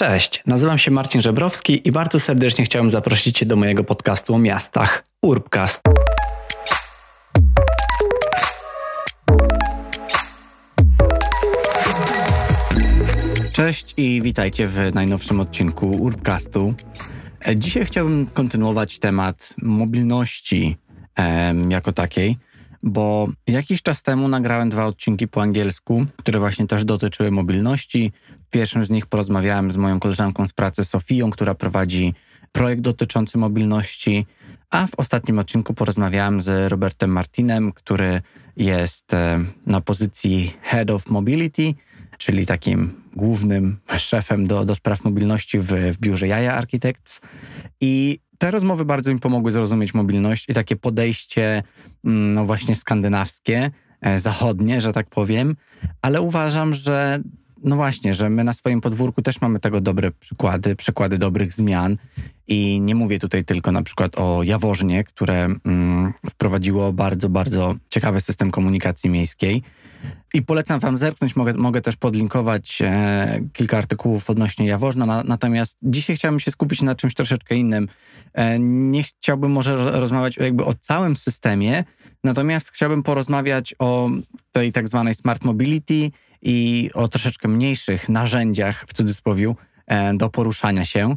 Cześć, nazywam się Marcin Żebrowski i bardzo serdecznie chciałem zaprosić Cię do mojego podcastu o miastach Urbcast. Cześć i witajcie w najnowszym odcinku Urbcastu. E, dzisiaj chciałbym kontynuować temat mobilności em, jako takiej, bo jakiś czas temu nagrałem dwa odcinki po angielsku, które właśnie też dotyczyły mobilności. W pierwszym z nich porozmawiałem z moją koleżanką z pracy Sofią, która prowadzi projekt dotyczący mobilności, a w ostatnim odcinku porozmawiałem z Robertem Martinem, który jest e, na pozycji Head of Mobility, czyli takim głównym szefem do, do spraw mobilności w, w biurze Jaja Architects. I te rozmowy bardzo mi pomogły zrozumieć mobilność i takie podejście, mm, no właśnie skandynawskie, e, zachodnie, że tak powiem, ale uważam, że no właśnie, że my na swoim podwórku też mamy tego dobre przykłady, przykłady dobrych zmian. I nie mówię tutaj tylko na przykład o Jaworznie, które mm, wprowadziło bardzo, bardzo ciekawy system komunikacji miejskiej. I polecam Wam zerknąć, mogę, mogę też podlinkować e, kilka artykułów odnośnie Jaworzna, na, natomiast dzisiaj chciałbym się skupić na czymś troszeczkę innym. E, nie chciałbym może rozmawiać jakby o całym systemie, natomiast chciałbym porozmawiać o tej tak zwanej smart mobility i o troszeczkę mniejszych narzędziach, w cudzysłowie, e, do poruszania się.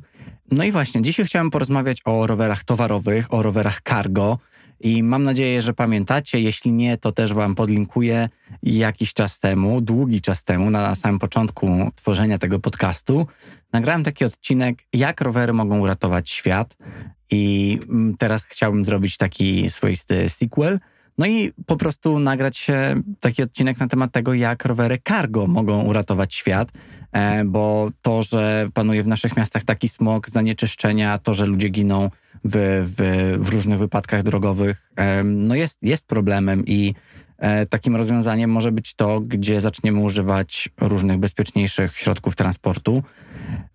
No i właśnie, dzisiaj chciałem porozmawiać o rowerach towarowych, o rowerach cargo i mam nadzieję, że pamiętacie. Jeśli nie, to też Wam podlinkuję jakiś czas temu, długi czas temu, na samym początku tworzenia tego podcastu, nagrałem taki odcinek, jak rowery mogą uratować świat. I mm, teraz chciałbym zrobić taki swoisty sequel. No i po prostu nagrać taki odcinek na temat tego, jak rowery cargo mogą uratować świat, e, bo to, że panuje w naszych miastach taki smog, zanieczyszczenia, to, że ludzie giną w, w, w różnych wypadkach drogowych, no jest, jest problemem i takim rozwiązaniem może być to, gdzie zaczniemy używać różnych bezpieczniejszych środków transportu.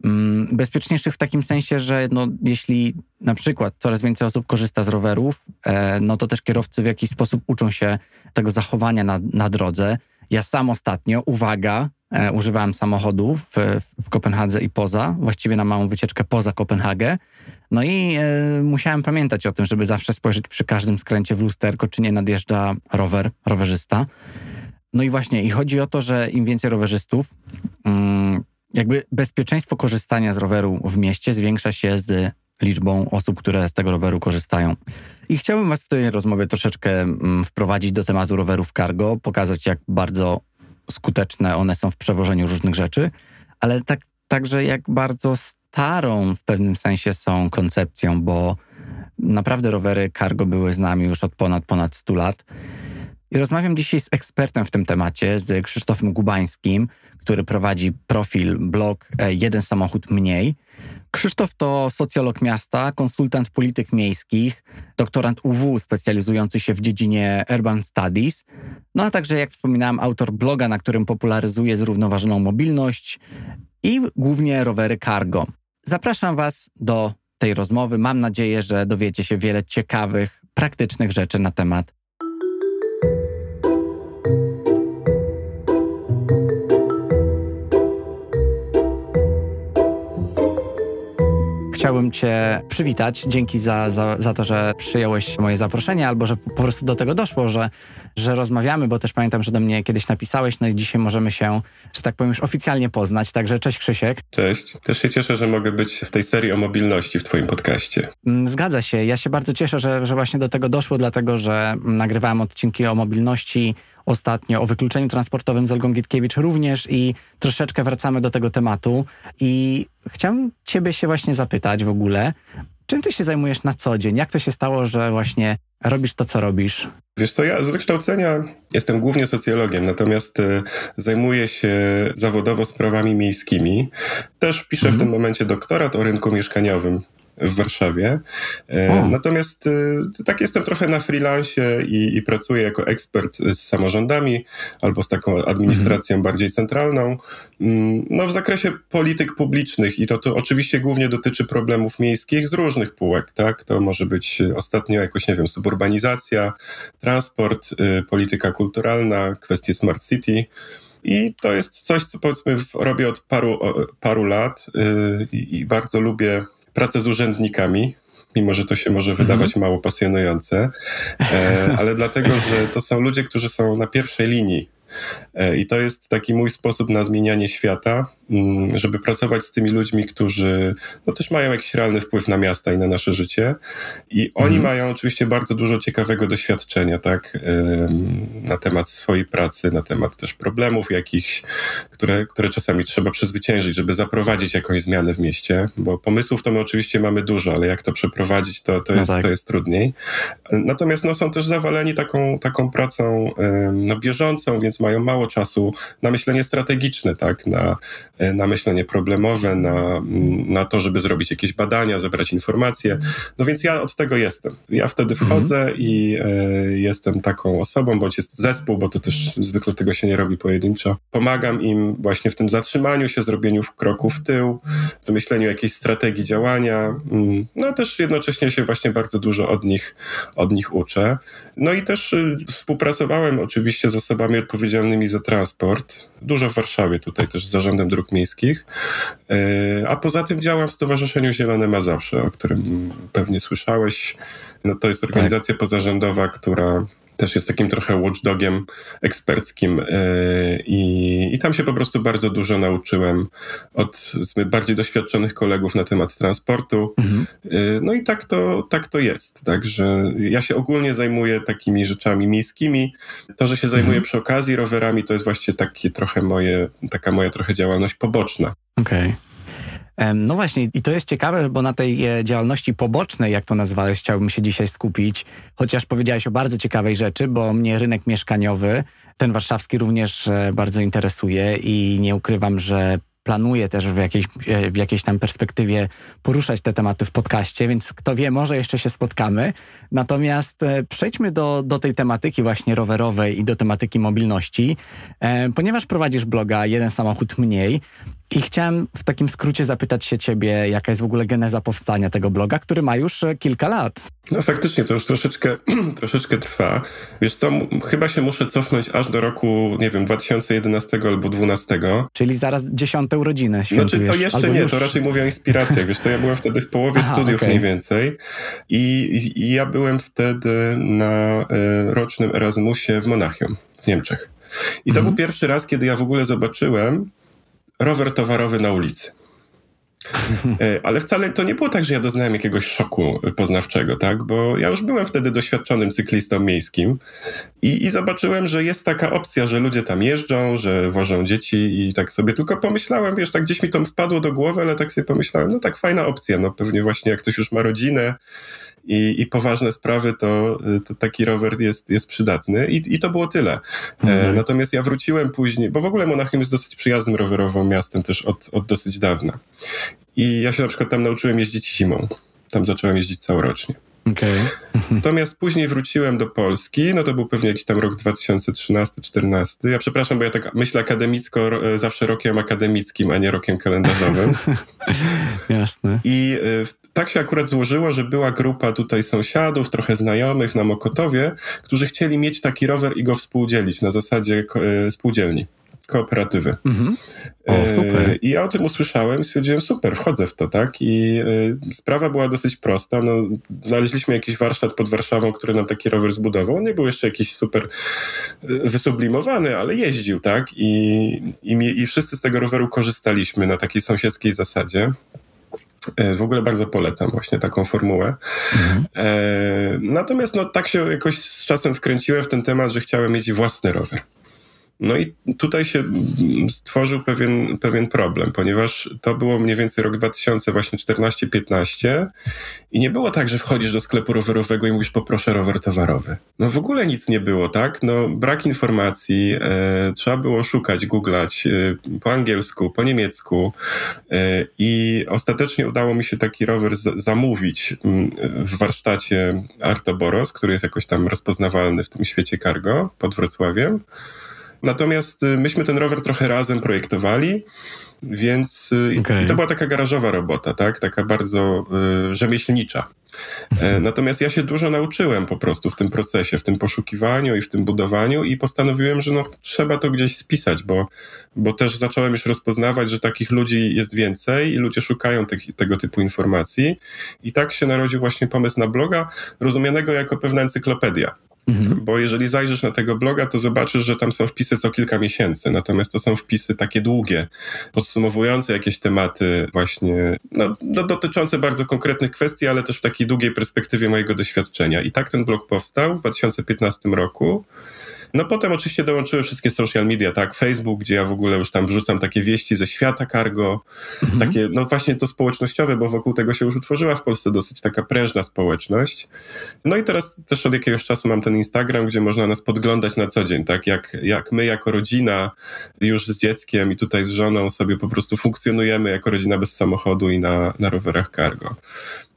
Mm, bezpieczniejszych w takim sensie, że no, jeśli na przykład coraz więcej osób korzysta z rowerów, e, no to też kierowcy w jakiś sposób uczą się tego zachowania na, na drodze. Ja sam ostatnio, uwaga, e, używałem samochodu w, w Kopenhadze i poza, właściwie na małą wycieczkę poza Kopenhagę. No i e, musiałem pamiętać o tym, żeby zawsze spojrzeć przy każdym skręcie w lusterko, czy nie nadjeżdża rower, rowerzysta. No i właśnie, i chodzi o to, że im więcej rowerzystów, mm, jakby bezpieczeństwo korzystania z roweru w mieście zwiększa się z liczbą osób, które z tego roweru korzystają. I chciałbym Was w tej rozmowie troszeczkę mm, wprowadzić do tematu rowerów cargo, pokazać jak bardzo skuteczne one są w przewożeniu różnych rzeczy, ale tak, także jak bardzo starą w pewnym sensie są koncepcją, bo naprawdę rowery cargo były z nami już od ponad ponad 100 lat. I rozmawiam dzisiaj z ekspertem w tym temacie, z Krzysztofem Gubańskim, który prowadzi profil, blog e, Jeden Samochód Mniej. Krzysztof to socjolog miasta, konsultant polityk miejskich, doktorant UW specjalizujący się w dziedzinie Urban Studies, no a także, jak wspominałem, autor bloga, na którym popularyzuje zrównoważoną mobilność i głównie rowery cargo. Zapraszam Was do tej rozmowy. Mam nadzieję, że dowiecie się wiele ciekawych, praktycznych rzeczy na temat chciałbym Cię przywitać. Dzięki za, za, za to, że przyjąłeś moje zaproszenie, albo że po prostu do tego doszło, że, że rozmawiamy, bo też pamiętam, że do mnie kiedyś napisałeś, no i dzisiaj możemy się, że tak powiem, już oficjalnie poznać. Także cześć Krzysiek. Cześć. Też się cieszę, że mogę być w tej serii o mobilności w Twoim podcaście. Mm, zgadza się. Ja się bardzo cieszę, że, że właśnie do tego doszło, dlatego że nagrywałem odcinki o mobilności, ostatnio o wykluczeniu transportowym z Olgą Gitkiewicz również i troszeczkę wracamy do tego tematu. I chciałem ciebie się właśnie zapytać w ogóle, czym ty się zajmujesz na co dzień? Jak to się stało, że właśnie robisz to, co robisz? Wiesz to ja z wykształcenia jestem głównie socjologiem, natomiast y, zajmuję się zawodowo sprawami miejskimi. Też piszę mhm. w tym momencie doktorat o rynku mieszkaniowym w Warszawie. E, o. Natomiast e, tak jestem trochę na freelancie i, i, pracuję jako ekspert z samorządami albo z taką administracją mhm. bardziej centralną. Mm, no w zakresie polityk publicznych i to, to oczywiście głównie dotyczy problemów miejskich z różnych półek, tak? To może być ostatnio jakoś, nie wiem, suburbanizacja, transport, y, polityka kulturalna, kwestie smart city. I to jest coś, co powiedzmy robię od paru, paru lat yy, i bardzo lubię pracę z urzędnikami, mimo że to się może wydawać mhm. mało pasjonujące, e, ale dlatego, że to są ludzie, którzy są na pierwszej linii I to jest taki mój sposób na zmienianie świata, mm, żeby pracować z tymi ludźmi, którzy no, też mają jakiś realny wpływ na miasta i na nasze życie. I oni mhm. mają oczywiście bardzo dużo ciekawego doświadczenia, tak, na temat swojej pracy, na temat też problemów jakichś, które, które czasami trzeba przezwyciężyć, żeby zaprowadzić jakąś zmianę w mieście, bo pomysłów to my oczywiście mamy dużo, ale jak to przeprowadzić, to, to, no jest, tak. to jest trudniej. Natomiast no, są też zawaleni taką, taką pracą no, bieżącą, więc mają mało czasu na myślenie strategiczne, tak, na, na myślenie problemowe, na, na to, żeby zrobić jakieś badania, zebrać informacje. No więc ja od tego jestem. Ja wtedy wchodzę mhm. i e, jestem taką osobą, bądź jest zespół, bo to też zwykle tego się nie robi pojedynczo. Pomagam im właśnie w tym zatrzymaniu się, zrobieniu kroku w tył, wymyśleniu jakiejś strategii działania. Mm, no też jednocześnie się właśnie bardzo dużo od nich, od nich uczę. No i też y, współpracowałem oczywiście z osobami odpowiedzialnymi odpowiedzialnymi za transport. Dużo w Warszawie tutaj też z Zarządem Dróg Miejskich. E, a poza tym działam w Stowarzyszeniu Zielone Mazowsze, o którym pewnie słyszałeś. No to jest organizacja tak. pozarządowa, która też jest takim trochę watchdogiem eksperckim e, i, i tam się po prostu bardzo dużo nauczyłem od bardziej doświadczonych kolegów na temat transportu. Mhm. E, no i tak to, tak to jest. Także ja się ogólnie zajmuję takimi rzeczami miejskimi. To, że się zajmuję mhm. przy okazji rowerami, to jest właśnie takie trochę moje, taka moja trochę działalność poboczna. Okej. Okay. No właśnie, i to jest ciekawe, bo na tej e, działalności pobocznej, jak to nazwałeś, chciałbym się dzisiaj skupić, chociaż powiedziałeś o bardzo ciekawej rzeczy, bo mnie rynek mieszkaniowy, ten warszawski również e, bardzo interesuje i nie ukrywam, że planuję też w jakiejś, e, w jakiejś tam perspektywie poruszać te tematy w podcaście, więc kto wie, może jeszcze się spotkamy. Natomiast przejdźmy do, do tej tematyki właśnie rowerowej i do tematyki mobilności. Ponieważ prowadzisz bloga Jeden Samochód Mniej, i chciałem w takim skrócie zapytać się ciebie, jaka jest w ogóle geneza powstania tego bloga, który ma już e, kilka lat. No faktycznie, to już troszeczkę, troszeczkę trwa. Wiesz co, chyba się muszę cofnąć aż do roku, nie wiem, 2011 albo 2012. Czyli zaraz dziesiąte urodziny świętujesz. Znaczy, to jeszcze nie, już... to raczej mówię o inspiracjach. Wiesz to ja byłem wtedy w połowie Aha, studiów okay. mniej więcej I, i, ja byłem wtedy na y, rocznym Erasmusie w Monachium w Niemczech. I to mhm. był pierwszy raz, kiedy ja w ogóle zobaczyłem, rower towarowy na ulicy. E, ale wcale to nie było tak, że ja doznałem jakiegoś szoku poznawczego, tak? Bo ja już byłem wtedy doświadczonym cyklistą miejskim i, i zobaczyłem, że jest taka opcja, że ludzie tam jeżdżą, że wożą dzieci i tak sobie tylko pomyślałem, wiesz, tak gdzieś mi to wpadło do głowy, ale tak sobie pomyślałem, no tak fajna opcja, no pewnie właśnie jak ktoś już ma rodzinę, i, i poważne sprawy, to, to taki rower jest, jest przydatny. I, I to było tyle. E, mhm. natomiast ja wróciłem później, bo w ogóle Monachium jest dosyć przyjaznym rowerową miastem też od, od dosyć dawna. I ja się na przykład tam nauczyłem jeździć zimą. Tam zacząłem jeździć całorocznie. Okay. Natomiast później wróciłem do Polski, no to był pewnie jakiś tam rok 2013-2014. Ja przepraszam, bo ja tak myślę akademicko, zawsze rokiem akademickim, a nie rokiem kalendarzowym. Jasne. I e, tak się akurat złożyło, że była grupa tutaj sąsiadów, trochę znajomych na Mokotowie, którzy chcieli mieć taki rower i go współdzielić na zasadzie e, spółdzielni kooperatywy. Mhm. O, e, super. I ja o tym usłyszałem i stwierdziłem, super, wchodzę w to, tak? I y, sprawa była dosyć prosta. No, znaleźliśmy jakiś warsztat pod Warszawą, który nam taki rower zbudował. nie był jeszcze jakiś super wysublimowany, ale jeździł, tak? I, i, i wszyscy z tego roweru korzystaliśmy na takiej sąsiedzkiej zasadzie. E, w ogóle bardzo polecam właśnie taką formułę. Mhm. E, natomiast no, tak się jakoś z czasem wkręciłem w ten temat, że chciałem mieć własny rower. No i tutaj się stworzył pewien, pewien problem, ponieważ to było mniej więcej rok 2000, właśnie 14-15 i nie było tak, że wchodzisz do sklepu rowerowego i mówisz poproszę rower towarowy. No w ogóle nic nie było, tak? No brak informacji, e, trzeba było szukać, googlać e, po angielsku, po niemiecku e, i ostatecznie udało mi się taki rower z, zamówić m, w warsztacie Artoboros, który jest jakoś tam rozpoznawalny w tym świecie cargo pod Wrocławiem. Natomiast y, myśmy ten rower trochę razem projektowali. Więc okay. to była taka garażowa robota, tak? Taka bardzo y, rzemieślnicza. E, natomiast ja się dużo nauczyłem po prostu w tym procesie, w tym poszukiwaniu i w tym budowaniu i postanowiłem, że no, trzeba to gdzieś spisać, bo, bo też zacząłem już rozpoznawać, że takich ludzi jest więcej i ludzie szukają tego typu informacji. I tak się narodził właśnie pomysł na bloga, rozumianego jako pewna encyklopedia. Mhm. Bo jeżeli zajrzysz na tego bloga, to zobaczysz, że tam są wpisy co kilka miesięcy, natomiast to są wpisy takie długie, podsumowujące jakieś tematy właśnie, no, no, dotyczące bardzo konkretnych kwestii, ale też w takiej długiej perspektywie mojego doświadczenia. I tak ten blog powstał w 2015 roku. No potem oczywiście dołączyły wszystkie social media, tak, Facebook, gdzie ja w ogóle już tam wrzucam takie wieści ze świata cargo, mhm. takie, no właśnie to społecznościowe, bo wokół tego się już utworzyła w Polsce dosyć taka prężna społeczność. No i teraz też od jakiegoś czasu mam ten Instagram, gdzie można nas podglądać na co dzień, tak, jak, jak my jako rodzina już z dzieckiem i tutaj z żoną sobie po prostu funkcjonujemy jako rodzina bez samochodu i na, na rowerach cargo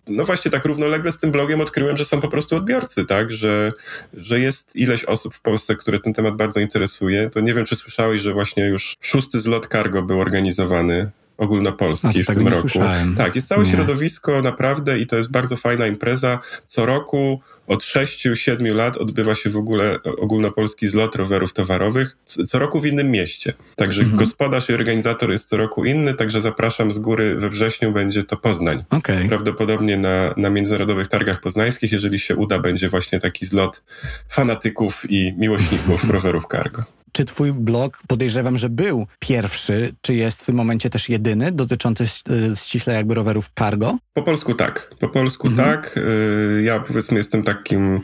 no właśnie tak równolegle z tym blogiem odkryłem, że są po prostu odbiorcy, tak, że, że jest ileś osób w Polsce, które ten temat bardzo interesuje. To nie wiem, czy słyszałeś, że właśnie już szósty zlot cargo był organizowany ogólnopolski w tym roku. Słyszałem. Tak, jest całe nie. środowisko naprawdę i to jest bardzo fajna impreza. Co roku od 6-7 lat odbywa się w ogóle ogólnopolski zlot rowerów towarowych, co roku w innym mieście. Także mhm. gospodarz i organizator jest co roku inny, także zapraszam z góry we wrześniu będzie to Poznań. Okay. Prawdopodobnie na, na międzynarodowych targach poznańskich, jeżeli się uda, będzie właśnie taki zlot fanatyków i miłośników rowerów cargo. Czy twój blog, podejrzewam, że był pierwszy, czy jest w tym momencie też jedyny, dotyczący y, ściśle jakby rowerów cargo? Po polsku tak. Po polsku mhm. tak. Y, ja powiedzmy jestem takim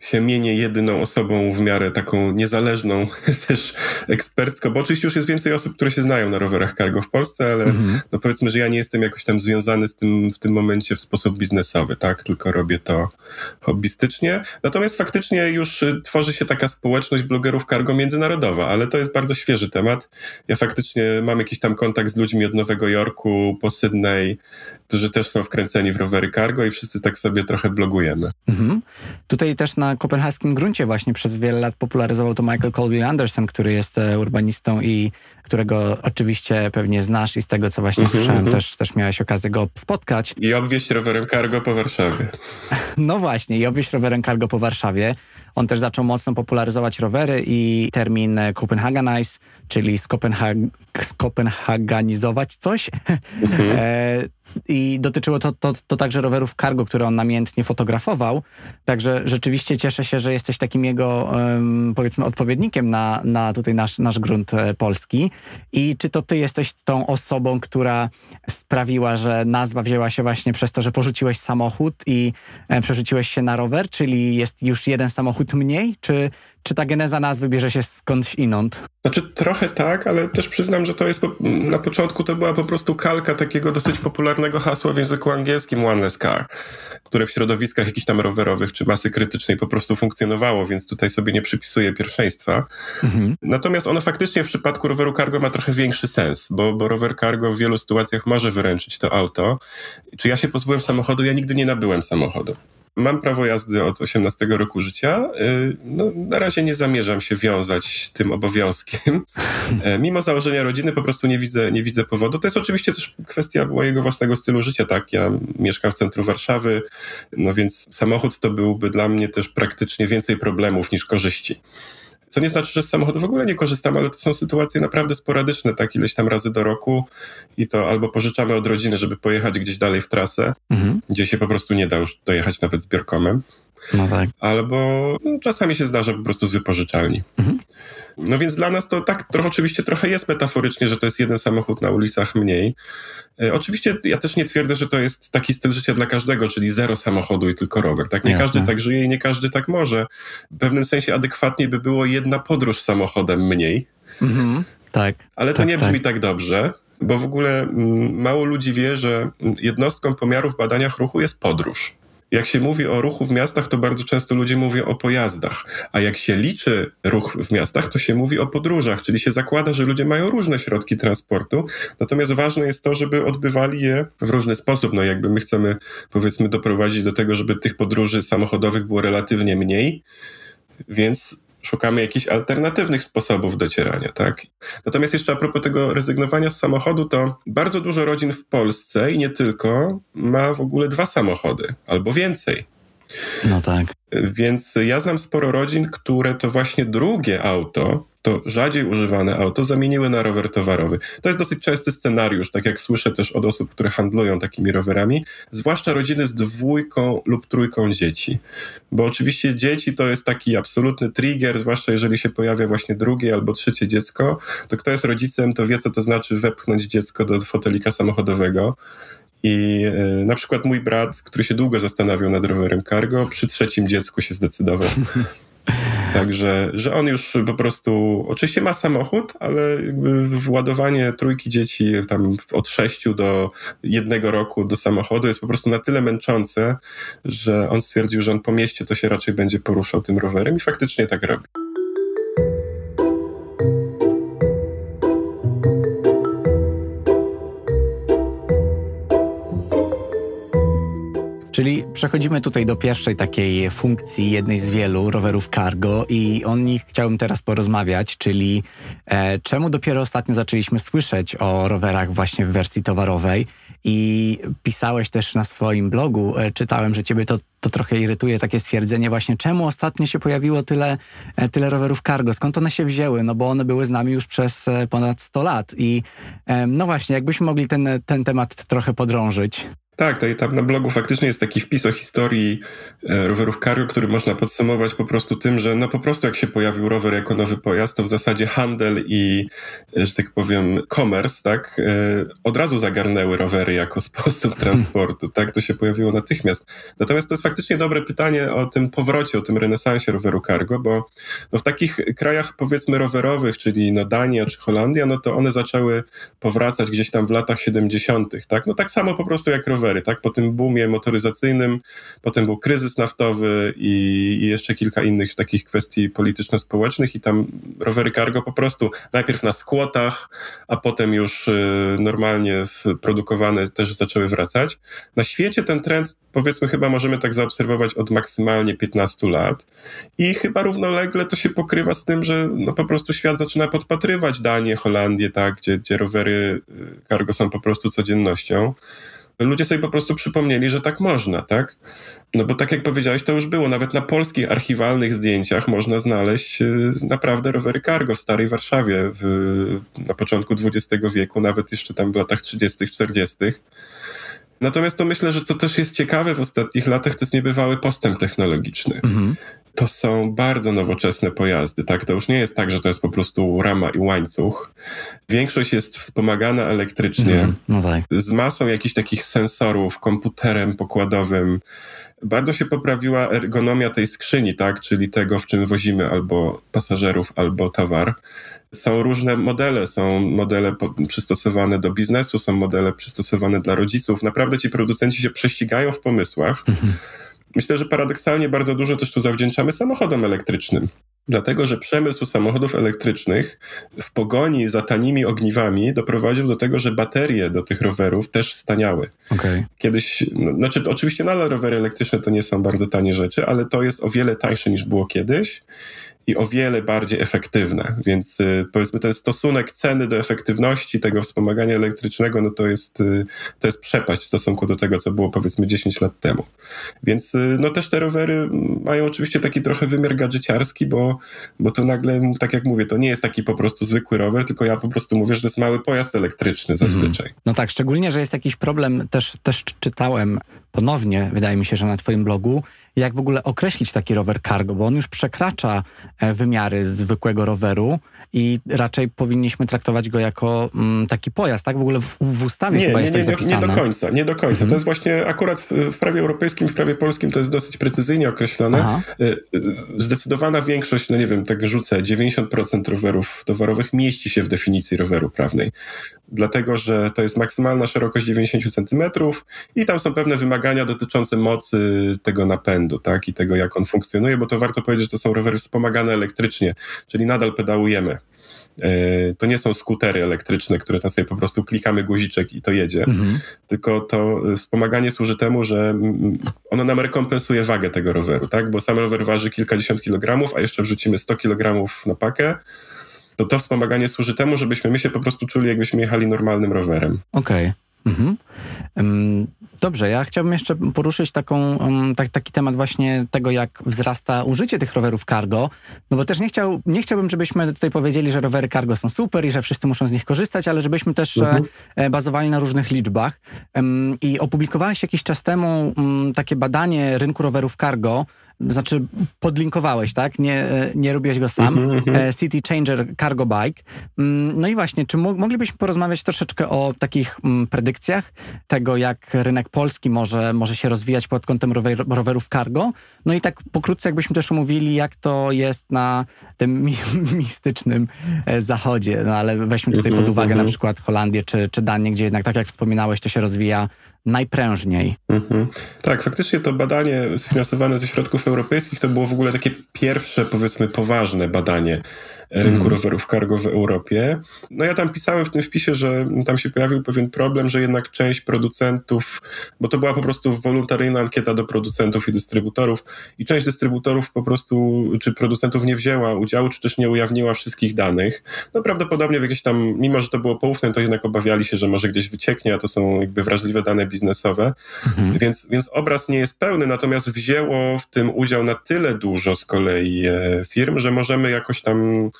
się mienię jedyną osobą w miarę taką niezależną, też ekspercką, bo oczywiście już jest więcej osób, które się znają na rowerach cargo w Polsce, ale mhm. no powiedzmy, że ja nie jestem jakoś tam związany z tym w tym momencie w sposób biznesowy, tak, tylko robię to hobbystycznie. Natomiast faktycznie już y, tworzy się taka społeczność blogerów cargo międzynarodowa, ale to jest bardzo świeży temat. Ja faktycznie mam jakiś tam kontakt z ludźmi od Nowego Jorku po Sydney, którzy też są wkręceni w rowery cargo i wszyscy tak sobie trochę blogujemy. Mhm. Tutaj też na kopenhaskim gruncie właśnie przez wiele lat popularyzował to Michael Colby Anderson, który jest e, urbanistą i którego oczywiście pewnie znasz i z tego, co właśnie mhm, słyszałem, mhm. też, też miałeś okazję go spotkać. I obwieźć rowerem cargo po Warszawie. No właśnie, i obwieźć rowerem cargo po Warszawie. On też zaczął mocno popularyzować rowery i termin Copenhagenize, czyli skopenhag skopenhaganizować coś. Mhm. e, i dotyczyło to, to, to także rowerów cargo, które on namiętnie fotografował. Także rzeczywiście cieszę się, że jesteś takim jego, powiedzmy, odpowiednikiem na, na tutaj nasz, nasz grunt e, polski. I czy to ty jesteś tą osobą, która sprawiła, że nazwa wzięła się właśnie przez to, że porzuciłeś samochód i e, przerzuciłeś się na rower? Czyli jest już jeden samochód mniej? Czy, czy ta geneza nazwy bierze się skądś inąd? Znaczy trochę tak, ale też przyznam, że to jest po, na początku to była po prostu kalka takiego dosyć popularnego hasła w języku angielskim one less car, które w środowiskach jakichś tam rowerowych czy masy krytycznej po prostu funkcjonowało, więc tutaj sobie nie przypisuję pierwszeństwa. Mhm. Natomiast ono faktycznie w przypadku roweru cargo ma trochę większy sens, bo, bo rower cargo w wielu sytuacjach może wyręczyć to auto. Czy ja się pozbyłem samochodu? Ja nigdy nie nabyłem samochodu. Mam prawo jazdy od 18 roku życia. Y, no, na razie nie zamierzam się wiązać tym obowiązkiem. E, mimo założenia rodziny po prostu nie widzę, nie widzę powodu. To jest oczywiście też kwestia mojego własnego stylu życia, tak? Ja mieszkam w centrum Warszawy, no więc samochód to byłby dla mnie też praktycznie więcej problemów niż korzyści. Co nie znaczy, że z samochodu w ogóle nie korzystam, ale to są sytuacje naprawdę sporadyczne, tak ileś tam razy do roku i to albo pożyczamy od rodziny, żeby pojechać gdzieś dalej w trasę, mhm. gdzie się po prostu nie da już dojechać nawet zbiorkomem. No tak. Albo no, czasami się zdarza po prostu z wypożyczalni. Mhm. No więc dla nas to tak trochę, oczywiście trochę jest metaforycznie, że to jest jeden samochód na ulicach mniej. E, oczywiście ja też nie twierdzę, że to jest taki styl życia dla każdego, czyli zero samochodu i tylko rower. Tak, nie Jasne. każdy tak żyje i nie każdy tak może. W pewnym sensie adekwatniej by było jedna podróż samochodem mniej. Mhm. Tak. Ale to tak, nie brzmi tak. tak dobrze, bo w ogóle mm, mało ludzi wie, że jednostką pomiaru w badaniach ruchu jest podróż. Jak się mówi o ruchu w miastach, to bardzo często ludzie mówią o pojazdach, a jak się liczy ruch w miastach, to się mówi o podróżach, czyli się zakłada, że ludzie mają różne środki transportu, natomiast ważne jest to, żeby odbywali je w różny sposób. No jakby my chcemy, powiedzmy, doprowadzić do tego, żeby tych podróży samochodowych było relatywnie mniej, więc szukamy jakichś alternatywnych sposobów docierania, tak? Natomiast jeszcze a propos tego rezygnowania z samochodu, to bardzo dużo rodzin w Polsce i nie tylko ma w ogóle dwa samochody albo więcej. No tak. Więc ja znam sporo rodzin, które to właśnie drugie auto to rzadziej używane auto zamieniły na rower towarowy. To jest dosyć częsty scenariusz, tak jak słyszę też od osób, które handlują takimi rowerami, zwłaszcza rodziny z dwójką lub trójką dzieci. Bo oczywiście dzieci to jest taki absolutny trigger, zwłaszcza jeżeli się pojawia właśnie drugie albo trzecie dziecko, to kto jest rodzicem, to wie, co to znaczy wepchnąć dziecko do fotelika samochodowego. I y, na przykład mój brat, który się długo zastanawiał nad rowerem cargo, przy trzecim dziecku się zdecydował. Także, że on już po prostu, oczywiście ma samochód, ale władowanie trójki dzieci tam od sześciu do jednego roku do samochodu jest po prostu na tyle męczące, że on stwierdził, że on po mieście to się raczej będzie poruszał tym rowerem i faktycznie tak robi. Czyli przechodzimy tutaj do pierwszej takiej funkcji, jednej z wielu rowerów cargo i o nich chciałbym teraz porozmawiać, czyli e, czemu dopiero ostatnio zaczęliśmy słyszeć o rowerach właśnie w wersji towarowej i pisałeś też na swoim blogu, e, czytałem, że ciebie to, to trochę irytuje takie stwierdzenie właśnie, czemu ostatnio się pojawiło tyle, e, tyle rowerów cargo, skąd one się wzięły, no bo one były z nami już przez e, ponad 100 lat i e, no właśnie, jakbyśmy mogli ten, ten temat trochę podrążyć. Tak, to tam na blogu faktycznie jest taki wpis o historii e, rowerów cargo, który można podsumować po prostu tym, że no po prostu jak się pojawił rower jako nowy pojazd, to w zasadzie handel i, e, że tak powiem, commerce, tak, e, od razu zagarnęły rowery jako sposób transportu, tak, to się pojawiło natychmiast. Natomiast to jest faktycznie dobre pytanie o tym powrocie, o tym renesansie roweru cargo, bo no w takich krajach powiedzmy rowerowych, czyli no Dania czy Holandia, no to one zaczęły powracać gdzieś tam w latach 70., tak, no tak samo po prostu jak rowery rowery, tak? Po tym boomie motoryzacyjnym, potem był kryzys naftowy i, i jeszcze kilka innych takich kwestii polityczno-społecznych i tam rowery cargo po prostu najpierw na skłotach, a potem już y, normalnie produkowane też zaczęły wracać. Na świecie ten trend powiedzmy chyba możemy tak zaobserwować od maksymalnie 15 lat i chyba równolegle to się pokrywa z tym, że no po prostu świat zaczyna podpatrywać Danię, Holandię, tak, gdzie, gdzie rowery y, cargo są po prostu codziennością ludzie sobie po prostu przypomnieli, że tak można, tak? No bo tak jak powiedziałeś, to już było. Nawet na polskich archiwalnych zdjęciach można znaleźć y, naprawdę rowery cargo w Starej Warszawie w, na początku XX wieku, nawet jeszcze tam w latach 30., 40. Natomiast to myślę, że co też jest ciekawe w ostatnich latach, to jest niebywały postęp technologiczny. Mhm to są bardzo nowoczesne pojazdy, tak? To już nie jest tak, że to jest po prostu rama i łańcuch. Większość jest wspomagana elektrycznie, mm, no tak. z masą jakichś takich sensorów, komputerem pokładowym. Bardzo się poprawiła ergonomia tej skrzyni, tak? Czyli tego, w czym wozimy albo pasażerów, albo towar. Są różne modele, są modele przystosowane do biznesu, są modele przystosowane dla rodziców. Naprawdę ci producenci się prześcigają w pomysłach. Mhm Myślę, że paradoksalnie bardzo dużo też tu zawdzięczamy samochodom elektrycznym. Dlatego, że przemysł samochodów elektrycznych w pogoni za tanimi ogniwami doprowadził do tego, że baterie do tych rowerów też staniały. Okay. Kiedyś, no, znaczy oczywiście nadal rowery elektryczne to nie są bardzo tanie rzeczy, ale to jest o wiele tańsze niż było kiedyś i o wiele bardziej efektywne. Więc y, powiedzmy ten stosunek ceny do efektywności tego wspomagania elektrycznego, no to jest, y, to jest przepaść w stosunku do tego, co było powiedzmy 10 lat temu. Więc y, no też te rowery mają oczywiście taki trochę wymiar gadżeciarski, bo, bo to nagle, tak jak mówię, to nie jest taki po prostu zwykły rower, tylko ja po prostu mówię, że to jest mały pojazd elektryczny zazwyczaj. Mm. No tak, szczególnie, że jest jakiś problem, też, też czytałem ponownie, wydaje mi się, że na twoim blogu, jak w ogóle określić taki rower cargo, bo on już przekracza e, wymiary zwykłego roweru i raczej powinniśmy traktować go jako mm, taki pojazd, tak? W ogóle w, w ustawie nie, chyba nie, jest nie, tak zapisane. Nie do końca, nie do końca. Mhm. To jest właśnie akurat w, w, prawie europejskim, w prawie polskim to jest dosyć precyzyjnie określone. Aha. E, e, zdecydowana większość, no nie wiem, tak rzucę, 90% rowerów towarowych mieści się w definicji roweru prawnej. Dlatego, że to jest maksymalna szerokość 90 cm i tam są pewne wymagania dotyczące mocy tego napędu, tak? I tego, jak on funkcjonuje, bo to warto powiedzieć, że to są rowery wspomagane elektrycznie, czyli nadal pedałujemy to nie są skutery elektryczne, które tam sobie po prostu klikamy guziczek i to jedzie, mhm. tylko to wspomaganie służy temu, że ono nam rekompensuje wagę tego roweru, tak? Bo sam rower waży kilkadziesiąt kilogramów, a jeszcze wrzucimy 100 kilogramów na pakę, to to wspomaganie służy temu, żebyśmy my się po prostu czuli, jakbyśmy jechali normalnym rowerem. Okej. Okay. Mhm. Dobrze, ja chciałbym jeszcze poruszyć taką, tak, taki temat właśnie tego, jak wzrasta użycie tych rowerów cargo, no bo też nie, chciał, nie chciałbym, żebyśmy tutaj powiedzieli, że rowery cargo są super i że wszyscy muszą z nich korzystać, ale żebyśmy też e, mhm. E, bazowali na różnych liczbach. I opublikowałeś jakiś czas temu takie badanie rynku rowerów cargo, znaczy podlinkowałeś, tak? Nie, nie robiłeś go sam. Mm -hmm. City Changer Cargo Bike. Mm, no i właśnie, czy moglibyśmy porozmawiać troszeczkę o takich mm, predykcjach tego, jak rynek polski może, może się rozwijać pod kątem rower, rowerów cargo? No i tak pokrótce jakbyśmy też omówili, jak to jest na tym mi mistycznym e, zachodzie. No ale weźmy tutaj pod uwagę mm -hmm. na mhm. przykład Holandię czy, czy Danię, gdzie jednak, tak jak wspominałeś, to się rozwija najprężniej. Mhm. Tak, faktycznie to badanie sfinansowane ze środków europejskich to było w ogóle takie pierwsze, powiedzmy, poważne badanie rynku mm. rowerów cargo w Europie. No ja tam pisałem w tym wpisie, że tam się pojawił pewien problem, że jednak część producentów, bo to była po prostu wolontaryjna ankieta do producentów i dystrybutorów i część dystrybutorów po prostu, czy producentów nie wzięła udziału, czy też nie ujawniła wszystkich danych. No prawdopodobnie w jakieś tam, mimo że to było poufne, to jednak obawiali się, że może gdzieś wycieknie, a to są jakby wrażliwe dane biznesowe. Mhm. Więc, więc obraz nie jest pełny, natomiast wzięło w tym udział na tyle dużo z kolei e, firm, że możemy jakoś tam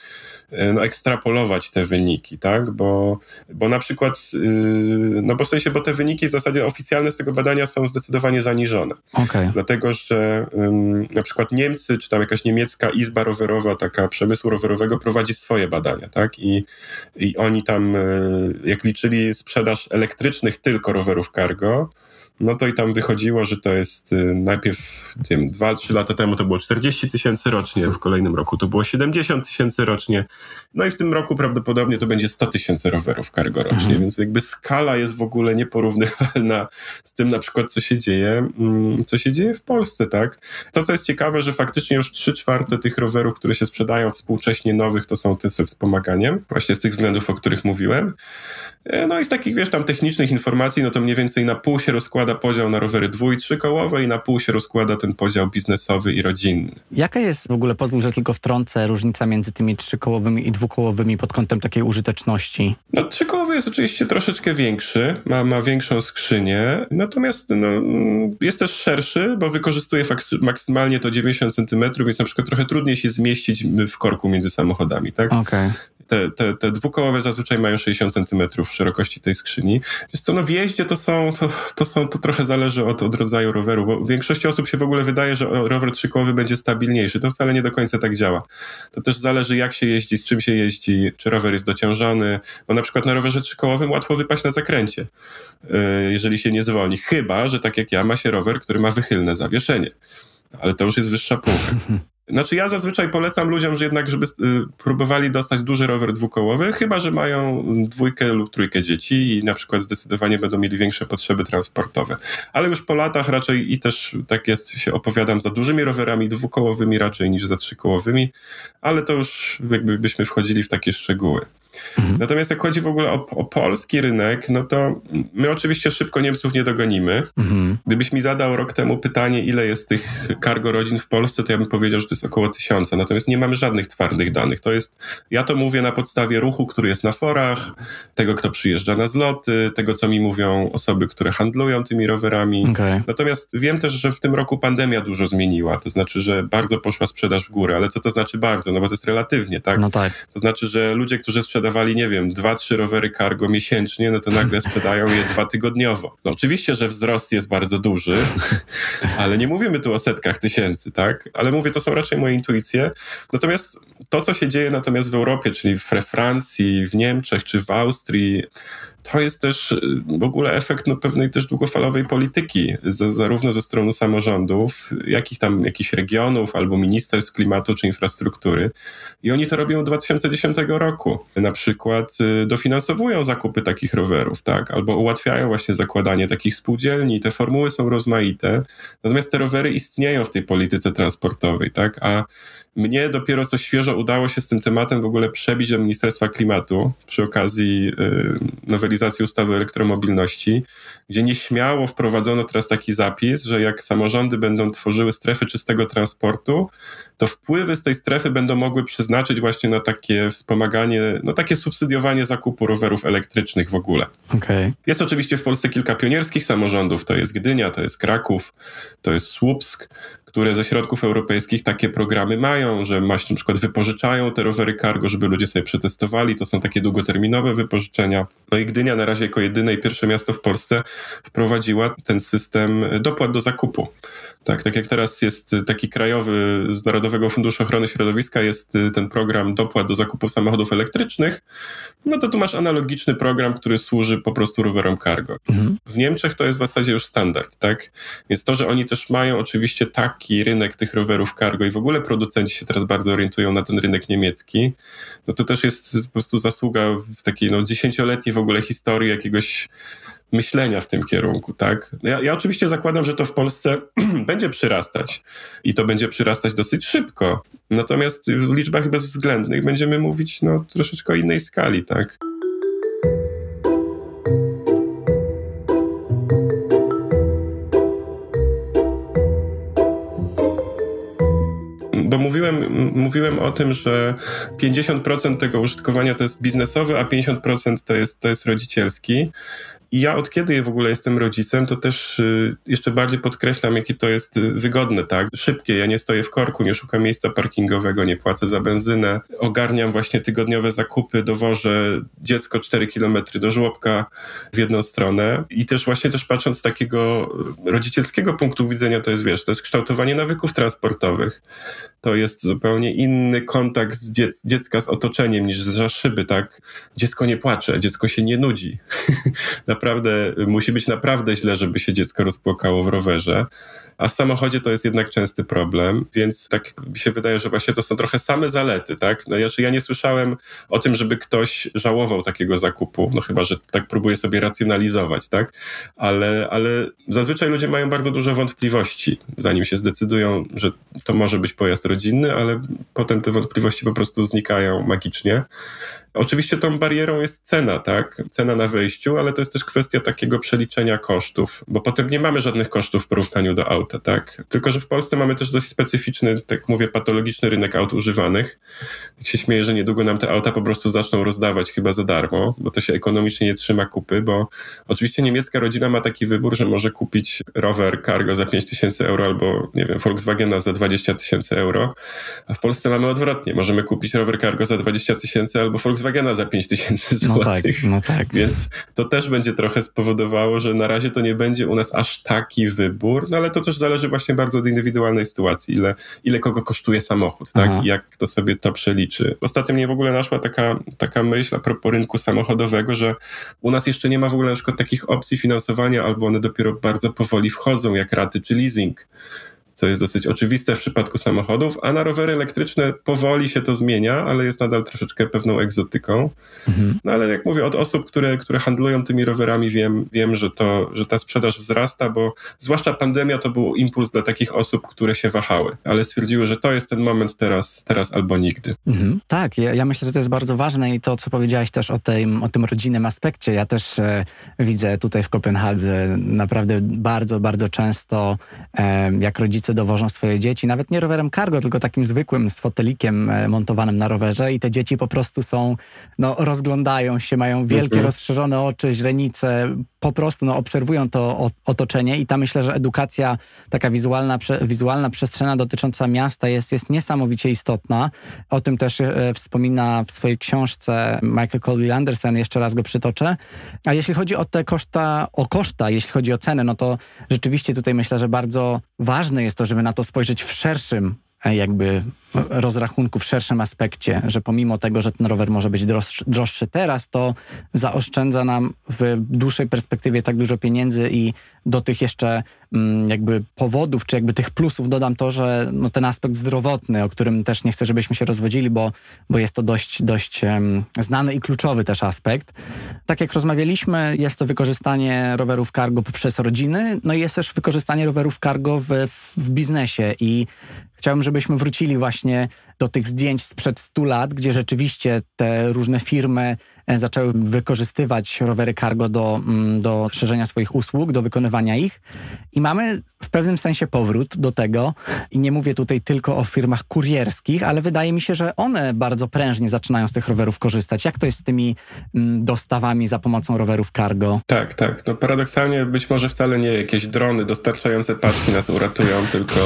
no, ekstrapolować te wyniki, tak? Bo, bo na przykład, yy, no bo w sensie, bo te wyniki w zasadzie oficjalne z tego badania są zdecydowanie zaniżone. Okay. Dlatego, że na przykład Niemcy, czy tam jakaś niemiecka izba rowerowa, taka przemysłu rowerowego prowadzi swoje badania, tak? I, i oni tam, yy, jak liczyli sprzedaż elektrycznych tylko rowerów cargo, no to i tam wychodziło, że to jest y, najpierw tym 2-3 lata temu to było 40 tysięcy rocznie, w kolejnym roku to było 70 tysięcy rocznie, no i w tym roku prawdopodobnie to będzie 100 tysięcy rowerów cargo rocznie, mhm. więc jakby skala jest w ogóle nieporównywalna z tym na przykład, co się dzieje, mm, co się dzieje w Polsce, tak? To, co jest ciekawe, że faktycznie już 3 czwarte tych rowerów, które się sprzedają współcześnie nowych, to są z tym wspomaganiem, właśnie z tych względów, o których mówiłem. E, no i z takich, wiesz, tam technicznych informacji, no to mniej więcej na pół się rozkłada podział na rowery dwu- i trzykołowe i na pół się rozkłada ten podział biznesowy i rodzinny. Jaka jest w ogóle, pozwól, że tylko wtrącę, różnica między tymi trzykołowymi i dwukołowymi pod kątem takiej użyteczności? No trzykołowy jest oczywiście troszeczkę większy, ma, ma większą skrzynię, natomiast no, jest też szerszy, bo wykorzystuje maksymalnie to 90 cm, więc na przykład trochę trudniej się zmieścić w korku między samochodami, tak? Okej. Okay te, te, te dwukołowe zazwyczaj mają 60 cm szerokości tej skrzyni. Więc to no w jeździe to są, to, to są, to trochę zależy od, od rodzaju roweru, bo większości osób się w ogóle wydaje, że rower trzykołowy będzie stabilniejszy. To wcale nie do końca tak działa. To też zależy jak się jeździ, z czym się jeździ, czy rower jest dociążony, bo na przykład na rowerze trzykołowym łatwo wypaść na zakręcie, y, jeżeli się nie zwolni. Chyba, że tak jak ja ma się rower, który ma wychylne zawieszenie. Ale to już jest wyższa półka. Znaczy ja zazwyczaj polecam ludziom, że jednak, żeby y, próbowali dostać duży rower dwukołowy, chyba, że mają dwójkę lub trójkę dzieci i na przykład zdecydowanie będą mieli większe potrzeby transportowe. Ale już po latach raczej i też tak jest, się opowiadam za dużymi rowerami dwukołowymi raczej niż za trzykołowymi, ale to już jakby byśmy wchodzili w takie szczegóły. Mhm. Natomiast jak chodzi w ogóle o, o, polski rynek, no to my oczywiście szybko Niemców nie dogonimy. Mhm. Gdybyś mi zadał rok temu pytanie, ile jest tych cargo rodzin w Polsce, to ja bym powiedział, że to jest około tysiąca. Natomiast nie mamy żadnych twardych danych. To jest, ja to mówię na podstawie ruchu, który jest na forach, tego, kto przyjeżdża na zloty, tego, co mi mówią osoby, które handlują tymi rowerami. Okay. Natomiast wiem też, że w tym roku pandemia dużo zmieniła. To znaczy, że bardzo poszła sprzedaż w górę. Ale co to znaczy bardzo? No bo to jest relatywnie, tak? No tak. To znaczy, że ludzie, którzy sprzedają sprzedawali, nie wiem, dwa, trzy rowery cargo miesięcznie, no to nagle sprzedają je dwa tygodniowo. No oczywiście, że wzrost jest bardzo duży, ale nie mówimy tu o setkach tysięcy, tak? Ale mówię, to są raczej moje intuicje. Natomiast to, co się dzieje natomiast w Europie, czyli we Francji, w Niemczech czy w Austrii, to jest też y, w ogóle efekt no, pewnej też długofalowej polityki, z, zarówno ze strony samorządów, jak i tam jakichś regionów albo ministerstw klimatu czy infrastruktury. I oni to robią od 2010 roku. Na przykład y, dofinansowują zakupy takich rowerów, tak? Albo ułatwiają właśnie zakładanie takich spółdzielni. Te formuły są rozmaite. Natomiast te rowery istnieją w tej polityce transportowej, tak? A mnie dopiero co świeżo udało się z tym tematem w ogóle przebić do Ministerstwa Klimatu przy okazji y, nowelizacji ustawy o elektromobilności, gdzie nieśmiało wprowadzono teraz taki zapis, że jak samorządy będą tworzyły strefy czystego transportu, to wpływy z tej strefy będą mogły przeznaczyć właśnie na takie wspomaganie, no takie subsydiowanie zakupu rowerów elektrycznych w ogóle. Okay. Jest oczywiście w Polsce kilka pionierskich samorządów, to jest Gdynia, to jest Kraków, to jest Słupsk, które ze środków europejskich takie programy mają, że właśnie na przykład wypożyczają te rowery cargo, żeby ludzie sobie przetestowali. To są takie długoterminowe wypożyczenia. No i Gdynia na razie jako jedyne i pierwsze miasto w Polsce wprowadziła ten system dopłat do zakupu. Tak, tak jak teraz jest taki krajowy z Narodowego Funduszu Ochrony Środowiska, jest ten program dopłat do zakupu samochodów elektrycznych, no to tu masz analogiczny program, który służy po prostu rowerom cargo. Mhm. W Niemczech to jest w zasadzie już standard, tak? Więc to, że oni też mają oczywiście rynek tych rowerów cargo i w ogóle producenci się teraz bardzo orientują na ten rynek niemiecki, no to też jest po prostu zasługa w takiej no, dziesięcioletniej w ogóle historii jakiegoś myślenia w tym kierunku, tak? Ja, ja oczywiście zakładam, że to w Polsce będzie przyrastać i to będzie przyrastać dosyć szybko. Natomiast w liczbach bezwzględnych będziemy mówić no, troszeczkę o innej skali, tak? Bo mówiłem, mówiłem o tym, że 50% tego użytkowania to jest biznesowe, a 50% to jest, to jest rodzicielski. I ja od kiedy w ogóle jestem rodzicem, to też y, jeszcze bardziej podkreślam, jakie to jest y, wygodne, tak? Szybkie, ja nie stoję w korku, nie szukam miejsca parkingowego, nie płacę za benzynę, ogarniam właśnie tygodniowe zakupy, dowożę dziecko 4 kilometry do żłobka w jedną stronę i też właśnie też patrząc z takiego rodzicielskiego punktu widzenia, to jest, wiesz, to jest kształtowanie nawyków transportowych. To jest zupełnie inny kontakt z dziec dziecka z otoczeniem niż za szyby, tak? Dziecko nie płacze, dziecko się nie nudzi. naprawdę, musi być naprawdę źle, żeby się dziecko rozpłakało w rowerze a w samochodzie to jest jednak częsty problem, więc tak mi się wydaje, że właśnie to są trochę same zalety, tak? No ja, ja nie słyszałem o tym, żeby ktoś żałował takiego zakupu, no chyba, że tak próbuje sobie racjonalizować, tak? Ale, ale zazwyczaj ludzie mają bardzo duże wątpliwości, zanim się zdecydują, że to może być pojazd rodzinny, ale potem te wątpliwości po prostu znikają magicznie. Oczywiście tą barierą jest cena, tak? Cena na wejściu, ale to jest też kwestia takiego przeliczenia kosztów, bo potem nie mamy żadnych kosztów w porównaniu do auta, tak? Tylko, że w Polsce mamy też dość specyficzny, tak mówię, patologiczny rynek aut używanych. Jak się śmieję, że niedługo nam te auta po prostu zaczną rozdawać chyba za darmo, bo to się ekonomicznie nie trzyma kupy, bo oczywiście niemiecka rodzina ma taki wybór, że może kupić rower cargo za 5 tysięcy euro albo, nie wiem, Volkswagena za 20 tysięcy euro, a w Polsce mamy odwrotnie. Możemy kupić rower cargo za 20 tysięcy albo Volkswagen Volkswagena za 5 tysięcy złotych. No tak, no tak. Więc to też będzie trochę spowodowało, że na razie to nie będzie u nas aż taki wybór, no ale to też zależy właśnie bardzo od indywidualnej sytuacji, ile, ile kogo kosztuje samochód, tak? I jak to sobie to przeliczy. Ostatnio mnie w ogóle naszła taka, taka myśl a propos rynku samochodowego, że u nas jeszcze nie ma w ogóle na przykład takich opcji finansowania, albo one dopiero bardzo powoli wchodzą, jak raty czy leasing co jest dosyć oczywiste w przypadku samochodów, a na rowery elektryczne powoli się to zmienia, ale jest nadal troszeczkę pewną egzotyką. Mhm. No ale jak mówię, od osób, które, które handlują tymi rowerami wiem, wiem że, to, że ta sprzedaż wzrasta, bo zwłaszcza pandemia to był impuls dla takich osób, które się wahały, ale stwierdziły, że to jest ten moment teraz, teraz albo nigdy. Mhm. Tak, ja, ja, myślę, że to jest bardzo ważne i to, co powiedziałeś też o, tej, o tym rodzinnym aspekcie. Ja też e, widzę tutaj w Kopenhadze naprawdę bardzo, bardzo często, e, jak rodzice dowożą swoje dzieci, nawet nie rowerem cargo, tylko takim zwykłym z fotelikiem e, montowanym na rowerze i te dzieci po prostu są, no rozglądają się, mają wielkie, mhm. rozszerzone oczy, źrenice, po prostu no, obserwują to otoczenie i ta myślę, że edukacja taka wizualna, wizualna przestrzenna dotycząca miasta jest, jest niesamowicie istotna. O tym też e, wspomina w swojej książce Michael Colby Anderson, jeszcze raz go przytoczę. A jeśli chodzi o te koszta, o koszta, jeśli chodzi o cenę, no to rzeczywiście tutaj myślę, że bardzo ważne jest to, żeby na to spojrzeć w szerszym e, jakby rozrachunku w szerszym aspekcie, że pomimo tego, że ten rower może być droższy, droższy teraz, to zaoszczędza nam w dłuższej perspektywie tak dużo pieniędzy i do tych jeszcze mm, jakby powodów, czy jakby tych plusów dodam to, że no, ten aspekt zdrowotny, o którym też nie chcę, żebyśmy się rozwodzili, bo, bo jest to dość, dość um, znany i kluczowy też aspekt. Tak jak rozmawialiśmy, jest to wykorzystanie rowerów cargo poprzez rodziny, no i jest też wykorzystanie rowerów cargo w, w, w biznesie i Chciałbym, żebyśmy wrócili właśnie właśnie do tych zdjęć sprzed 100 lat, gdzie rzeczywiście te różne firmy e, zaczęły wykorzystywać rowery cargo do, mm, do szerzenia swoich usług, do wykonywania ich. I mamy w pewnym sensie powrót do tego. I nie mówię tutaj tylko o firmach kurierskich, ale wydaje mi się, że one bardzo prężnie zaczynają z tych rowerów korzystać. Jak to jest z tymi mm, dostawami za pomocą rowerów cargo? Tak, tak. No paradoksalnie być może wcale nie jakieś drony dostarczające paczki nas uratują, tylko,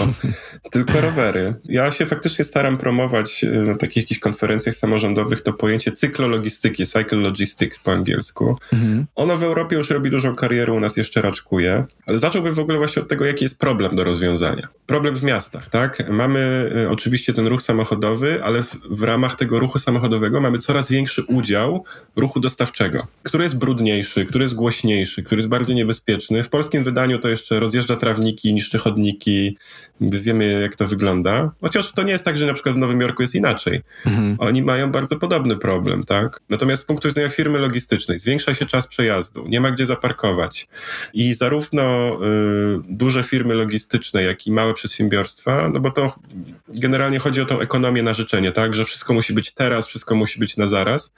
tylko rowery. Ja się faktycznie staram promować promować e, na takich jakichś konferencjach samorządowych to pojęcie cyklologistyki, cycle logistics po angielsku. Mhm. Ono w Europie już robi dużą karierę, u nas jeszcze raczkuje, ale zacząłbym w ogóle właśnie od tego, jaki jest problem do rozwiązania. Problem w miastach, tak? Mamy y, oczywiście ten ruch samochodowy, ale w, w ramach tego ruchu samochodowego mamy coraz większy udział ruchu dostawczego, który jest brudniejszy, który jest głośniejszy, który jest bardziej niebezpieczny. W polskim wydaniu to jeszcze rozjeżdża trawniki, niszczy chodniki, wiemy jak to wygląda. Chociaż to nie jest tak, że na przykład w Nowym Jorku jest inaczej. Mhm. Oni mają bardzo podobny problem, tak? Natomiast z punktu widzenia firmy logistycznej zwiększa się czas przejazdu, nie ma gdzie zaparkować i zarówno y, duże firmy logistyczne, jak i małe przedsiębiorstwa, no bo to generalnie chodzi o tą ekonomię na życzenie, tak? Że wszystko musi być teraz, wszystko musi być na zaraz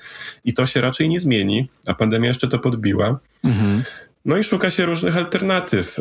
i to się raczej nie zmieni, a pandemia jeszcze to podbiła. Mhm. No i szuka się różnych alternatyw,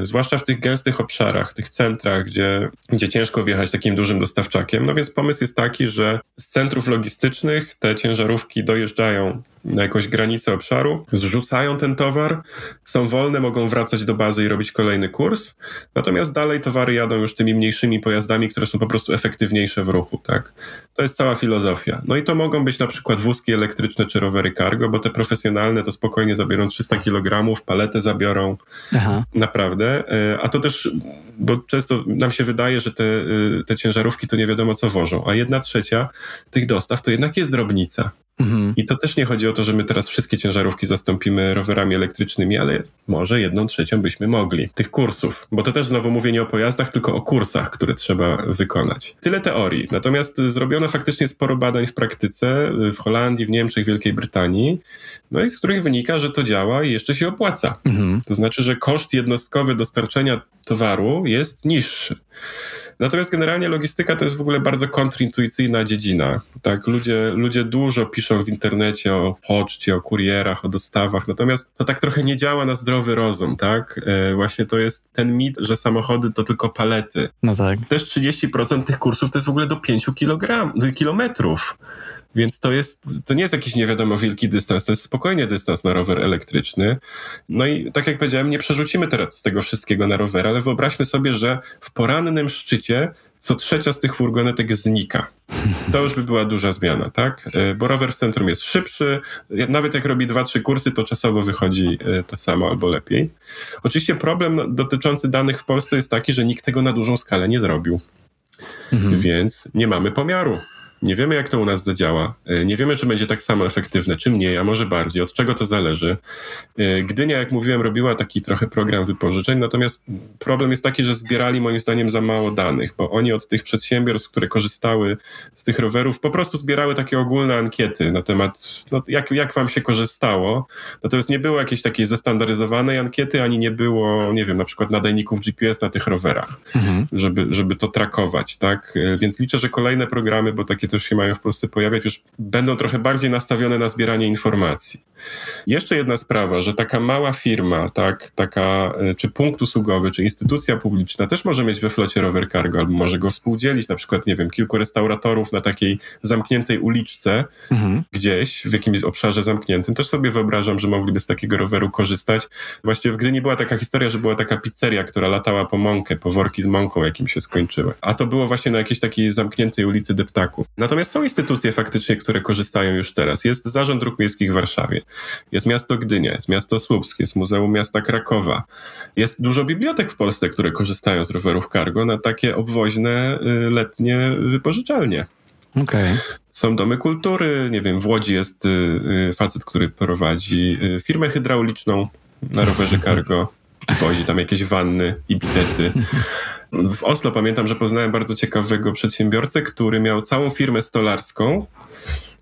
yy, zwłaszcza w tych gęstych obszarach, tych centrach, gdzie, gdzie ciężko wjechać takim dużym dostawczakiem. No więc pomysł jest taki, że z centrów logistycznych te ciężarówki dojeżdżają na jakąś granicę obszaru, zrzucają ten towar, są wolne, mogą wracać do bazy i robić kolejny kurs, natomiast dalej towary jadą już tymi mniejszymi pojazdami, które są po prostu efektywniejsze w ruchu, tak? To jest cała filozofia. No i to mogą być na przykład wózki elektryczne czy rowery cargo, bo te profesjonalne to spokojnie zabiorą 300 kg, paletę zabiorą, Aha. naprawdę, e, a to też, bo często nam się wydaje, że te, e, te ciężarówki to nie wiadomo co wożą, a jedna trzecia tych dostaw to jednak jest drobnica. Mhm. I to też nie chodzi o to, że my teraz wszystkie ciężarówki zastąpimy rowerami elektrycznymi, ale może jedną trzecią byśmy mogli tych kursów. Bo to też znowu mówię nie o pojazdach, tylko o kursach, które trzeba wykonać. Tyle teorii. Natomiast zrobiono faktycznie sporo badań w praktyce w Holandii, w Niemczech, Wielkiej Brytanii, no i z których wynika, że to działa i jeszcze się opłaca. Mhm. To znaczy, że koszt jednostkowy dostarczenia towaru jest niższy. Natomiast generalnie logistyka to jest w ogóle bardzo kontrintuicyjna dziedzina. Tak, ludzie, ludzie dużo piszą w internecie o poczcie, o kurierach, o dostawach, natomiast to tak trochę nie działa na zdrowy rozum, tak? E, właśnie to jest ten mit, że samochody to tylko palety. No tak. Też 30% tych kursów to jest w ogóle do 5 kilogram, kilometrów. Więc to jest, to nie jest jakiś nie wiadomo wielki dystans, to jest spokojnie dystans na rower elektryczny. No i tak jak powiedziałem, nie przerzucimy teraz tego wszystkiego na rower, ale wyobraźmy sobie, że w porannym szczycie co trzecia z tych furgonetek znika. To już by była duża zmiana, tak? E, bo rower w centrum jest szybszy, nawet jak robi dwa, trzy kursy, to czasowo wychodzi e, to samo albo lepiej. Oczywiście problem dotyczący danych w Polsce jest taki, że nikt tego na dużą skalę nie zrobił. Mhm. Więc nie mamy pomiaru. Nie wiemy, jak to u nas zadziała. E, nie wiemy, czy będzie tak samo efektywne, czy mniej, a może bardziej. Od czego to zależy? E, Gdynia, jak mówiłem, robiła taki trochę program wypożyczeń, natomiast problem jest taki, że zbierali moim zdaniem za mało danych, bo oni od tych przedsiębiorstw, które korzystały z tych rowerów, po prostu zbierały takie ogólne ankiety na temat, no, jak, jak wam się korzystało. Natomiast nie było jakiejś takiej zestandaryzowanej ankiety, ani nie było, nie wiem, na przykład nadajników GPS na tych rowerach, mhm. żeby, żeby to trakować, tak? E, więc liczę, że kolejne programy, bo takie też się mają w Polsce pojawiać, już będą trochę bardziej nastawione na zbieranie informacji. Jeszcze jedna sprawa, że taka mała firma, tak, taka, e, czy punkt usługowy, czy instytucja publiczna też może mieć we flocie rower cargo, albo może go współdzielić, na przykład, nie wiem, kilku restauratorów na takiej zamkniętej uliczce, mhm. gdzieś w jakimś obszarze zamkniętym. Też sobie wyobrażam, że mogliby z takiego roweru korzystać. Właściwie w Gdyni była taka historia, że była taka pizzeria, która latała po mąkę, po worki z mąką, jakim się skończyły. A to było właśnie na jakiejś takiej zamkniętej ulicy Deptaku. Natomiast są instytucje faktycznie, które korzystają już teraz. Jest Zarząd Dróg Miejskich w Warszawie. Jest miasto Gdynia, jest miasto Słupsk, jest Muzeum Miasta Krakowa. Jest dużo bibliotek w Polsce, które korzystają z rowerów cargo na takie obwoźne y, letnie wypożyczalnie. Okay. Są domy kultury, nie wiem, w Łodzi jest y, y, facet, który prowadzi firmę hydrauliczną na rowerze cargo. Wozi tam jakieś wanny i bidety. W Oslo pamiętam, że poznałem bardzo ciekawego przedsiębiorcę, który miał całą firmę stolarską,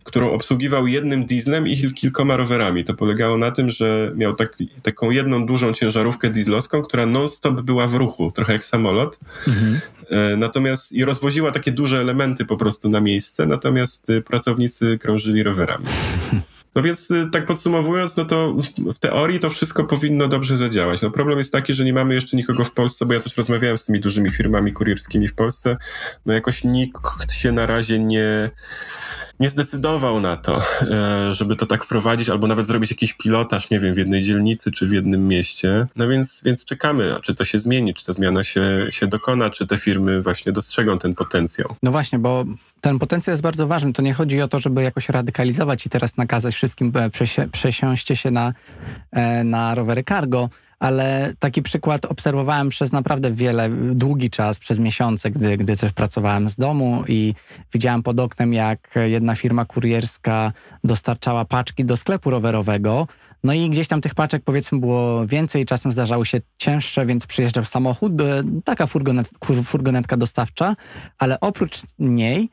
którą obsługiwał jednym dieslem i kilkoma rowerami. To polegało na tym, że miał tak, taką jedną dużą ciężarówkę dieslowską, która non-stop była w ruchu, trochę jak samolot. Mhm. E, natomiast i rozwoziła takie duże elementy po prostu na miejsce, natomiast y, pracownicy krążyli rowerami. No więc y, tak podsumowując, no to w teorii to wszystko powinno dobrze zadziałać. No problem jest taki, że nie mamy jeszcze nikogo w Polsce, bo ja też rozmawiałem z tymi dużymi firmami kurierskimi w Polsce. No jakoś nikt się na razie nie nie zdecydował na to, e, żeby to tak wprowadzić, albo nawet zrobić jakiś pilotaż, nie wiem, w jednej dzielnicy czy w jednym mieście. No więc, więc czekamy, czy to się zmieni, czy ta zmiana się, się dokona, czy te firmy właśnie dostrzegą ten potencjał. No właśnie, bo ten potencjał jest bardzo ważny. To nie chodzi o to, żeby jakoś radykalizować i teraz nakazać wszystkim, e, przesi przesiąście się na, e, na rowery cargo, ale taki przykład obserwowałem przez naprawdę wiele, długi czas, przez miesiące, gdy, gdy też pracowałem z domu i widziałem pod oknem, jak jedna firma kurierska dostarczała paczki do sklepu rowerowego. No i gdzieś tam tych paczek powiedzmy było więcej, czasem zdarzały się cięższe, więc przyjeżdżał samochód, e, taka furgonet, furgonetka dostawcza, ale oprócz niej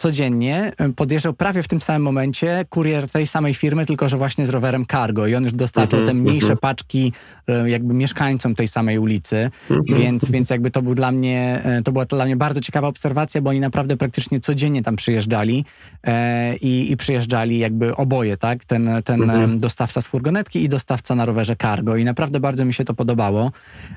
codziennie podjeżdżał prawie w tym samym momencie kurier tej samej firmy, tylko że właśnie z rowerem cargo i on już dostarczał te mhm, mniejsze mhm. paczki e, jakby mieszkańcom tej samej ulicy, mhm. więc, więc jakby to był dla mnie, e, to była dla mnie bardzo ciekawa obserwacja, bo oni naprawdę praktycznie codziennie tam przyjeżdżali e, i, i przyjeżdżali jakby oboje, tak? Ten, ten dostawca z furgonetki i dostawca na rowerze cargo i naprawdę bardzo mi się to podobało,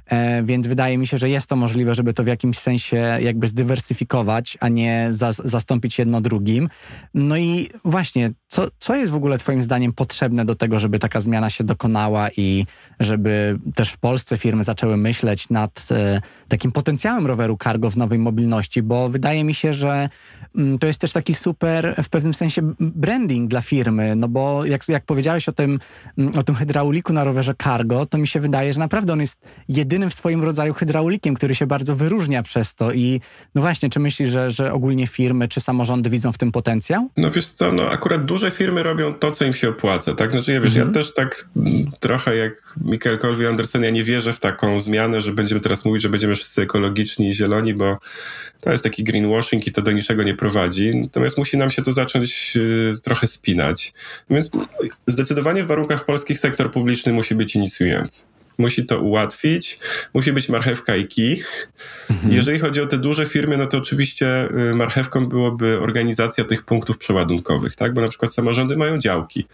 e, więc wydaje mi się, że jest to możliwe, żeby to w jakimś sensie jakby zdywersyfikować, a nie za, zastąpić jedno drugim. No i właśnie, co, co jest w ogóle Twoim zdaniem potrzebne do tego, żeby taka zmiana się dokonała i żeby też w Polsce firmy zaczęły myśleć nad e, takim potencjałem roweru cargo w nowej mobilności? Bo wydaje mi się, że mm, to jest też taki super w pewnym sensie branding dla firmy, no bo jak, jak powiedziałeś o tym, mm, o tym hydrauliku na rowerze cargo, to mi się wydaje, że naprawdę on jest jedynym w swoim rodzaju hydraulikiem, który się bardzo wyróżnia przez to i no właśnie, czy myślisz, że, że ogólnie firmy czy samorządy widzą w tym potencjał? No wiesz co, no akurat duże firmy robią to, co im się opłaca, tak? Znaczy ja wiesz, mhm. ja też tak mm, trochę jak Michael Colby Anderson, ja nie wierzę w taką zmianę, że będziemy teraz mówić, że będziemy wszyscy ekologiczni i zieloni, bo to jest taki greenwashing i to do niczego nie prowadzi. Natomiast musi nam się to zacząć y, trochę spinać. Więc zdecydowanie w warunkach polskich sektor publiczny musi być inicjujący musi to ułatwić, musi być marchewka i kij. Mhm. Jeżeli chodzi o te duże firmy, no to oczywiście y, marchewką byłoby organizacja tych punktów przeładunkowych, tak? Bo na przykład samorządy mają działki,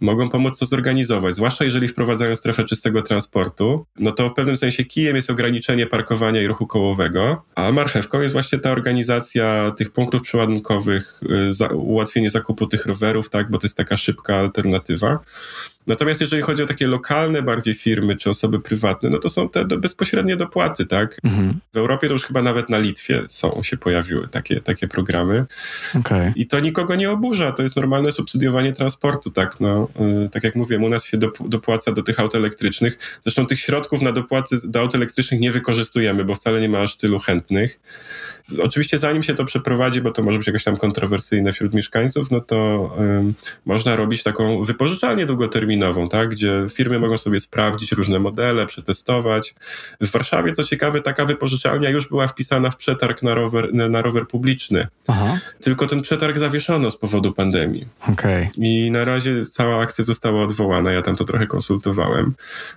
mogą pomóc to zorganizować, zwłaszcza jeżeli wprowadzają strefę czystego transportu, no to w pewnym sensie kijem jest ograniczenie parkowania i ruchu kołowego, a marchewką jest właśnie ta organizacja tych punktów przeładunkowych, y, ułatwienie zakupu tych rowerów, tak? Bo to jest taka szybka alternatywa. Natomiast jeżeli chodzi o takie lokalne bardziej firmy czy osoby prywatne, no to są te bezpośrednie dopłaty, tak? Mhm. W Europie to już chyba nawet na Litwie są, się pojawiły takie, takie programy. Okay. I to nikogo nie oburza, to jest normalne subsydiowanie transportu, tak? No, yy, tak jak mówiłem, u nas się dopłaca do tych aut elektrycznych. Zresztą tych środków na dopłaty do aut elektrycznych nie wykorzystujemy, bo wcale nie ma aż tylu chętnych. Oczywiście zanim się to przeprowadzi, bo to może być jakoś tam kontrowersyjne wśród mieszkańców, no to yy, można robić taką wypożyczalnię długoterminową, tak, gdzie firmy mogą sobie sprawdzić różne modele, przetestować. W Warszawie, co ciekawe, taka wypożyczalnia już była wpisana w przetarg na rower, na rower publiczny. Aha. Tylko ten przetarg zawieszono z powodu pandemii. Okay. I na razie cała akcja została odwołana, ja tam to trochę konsultowałem.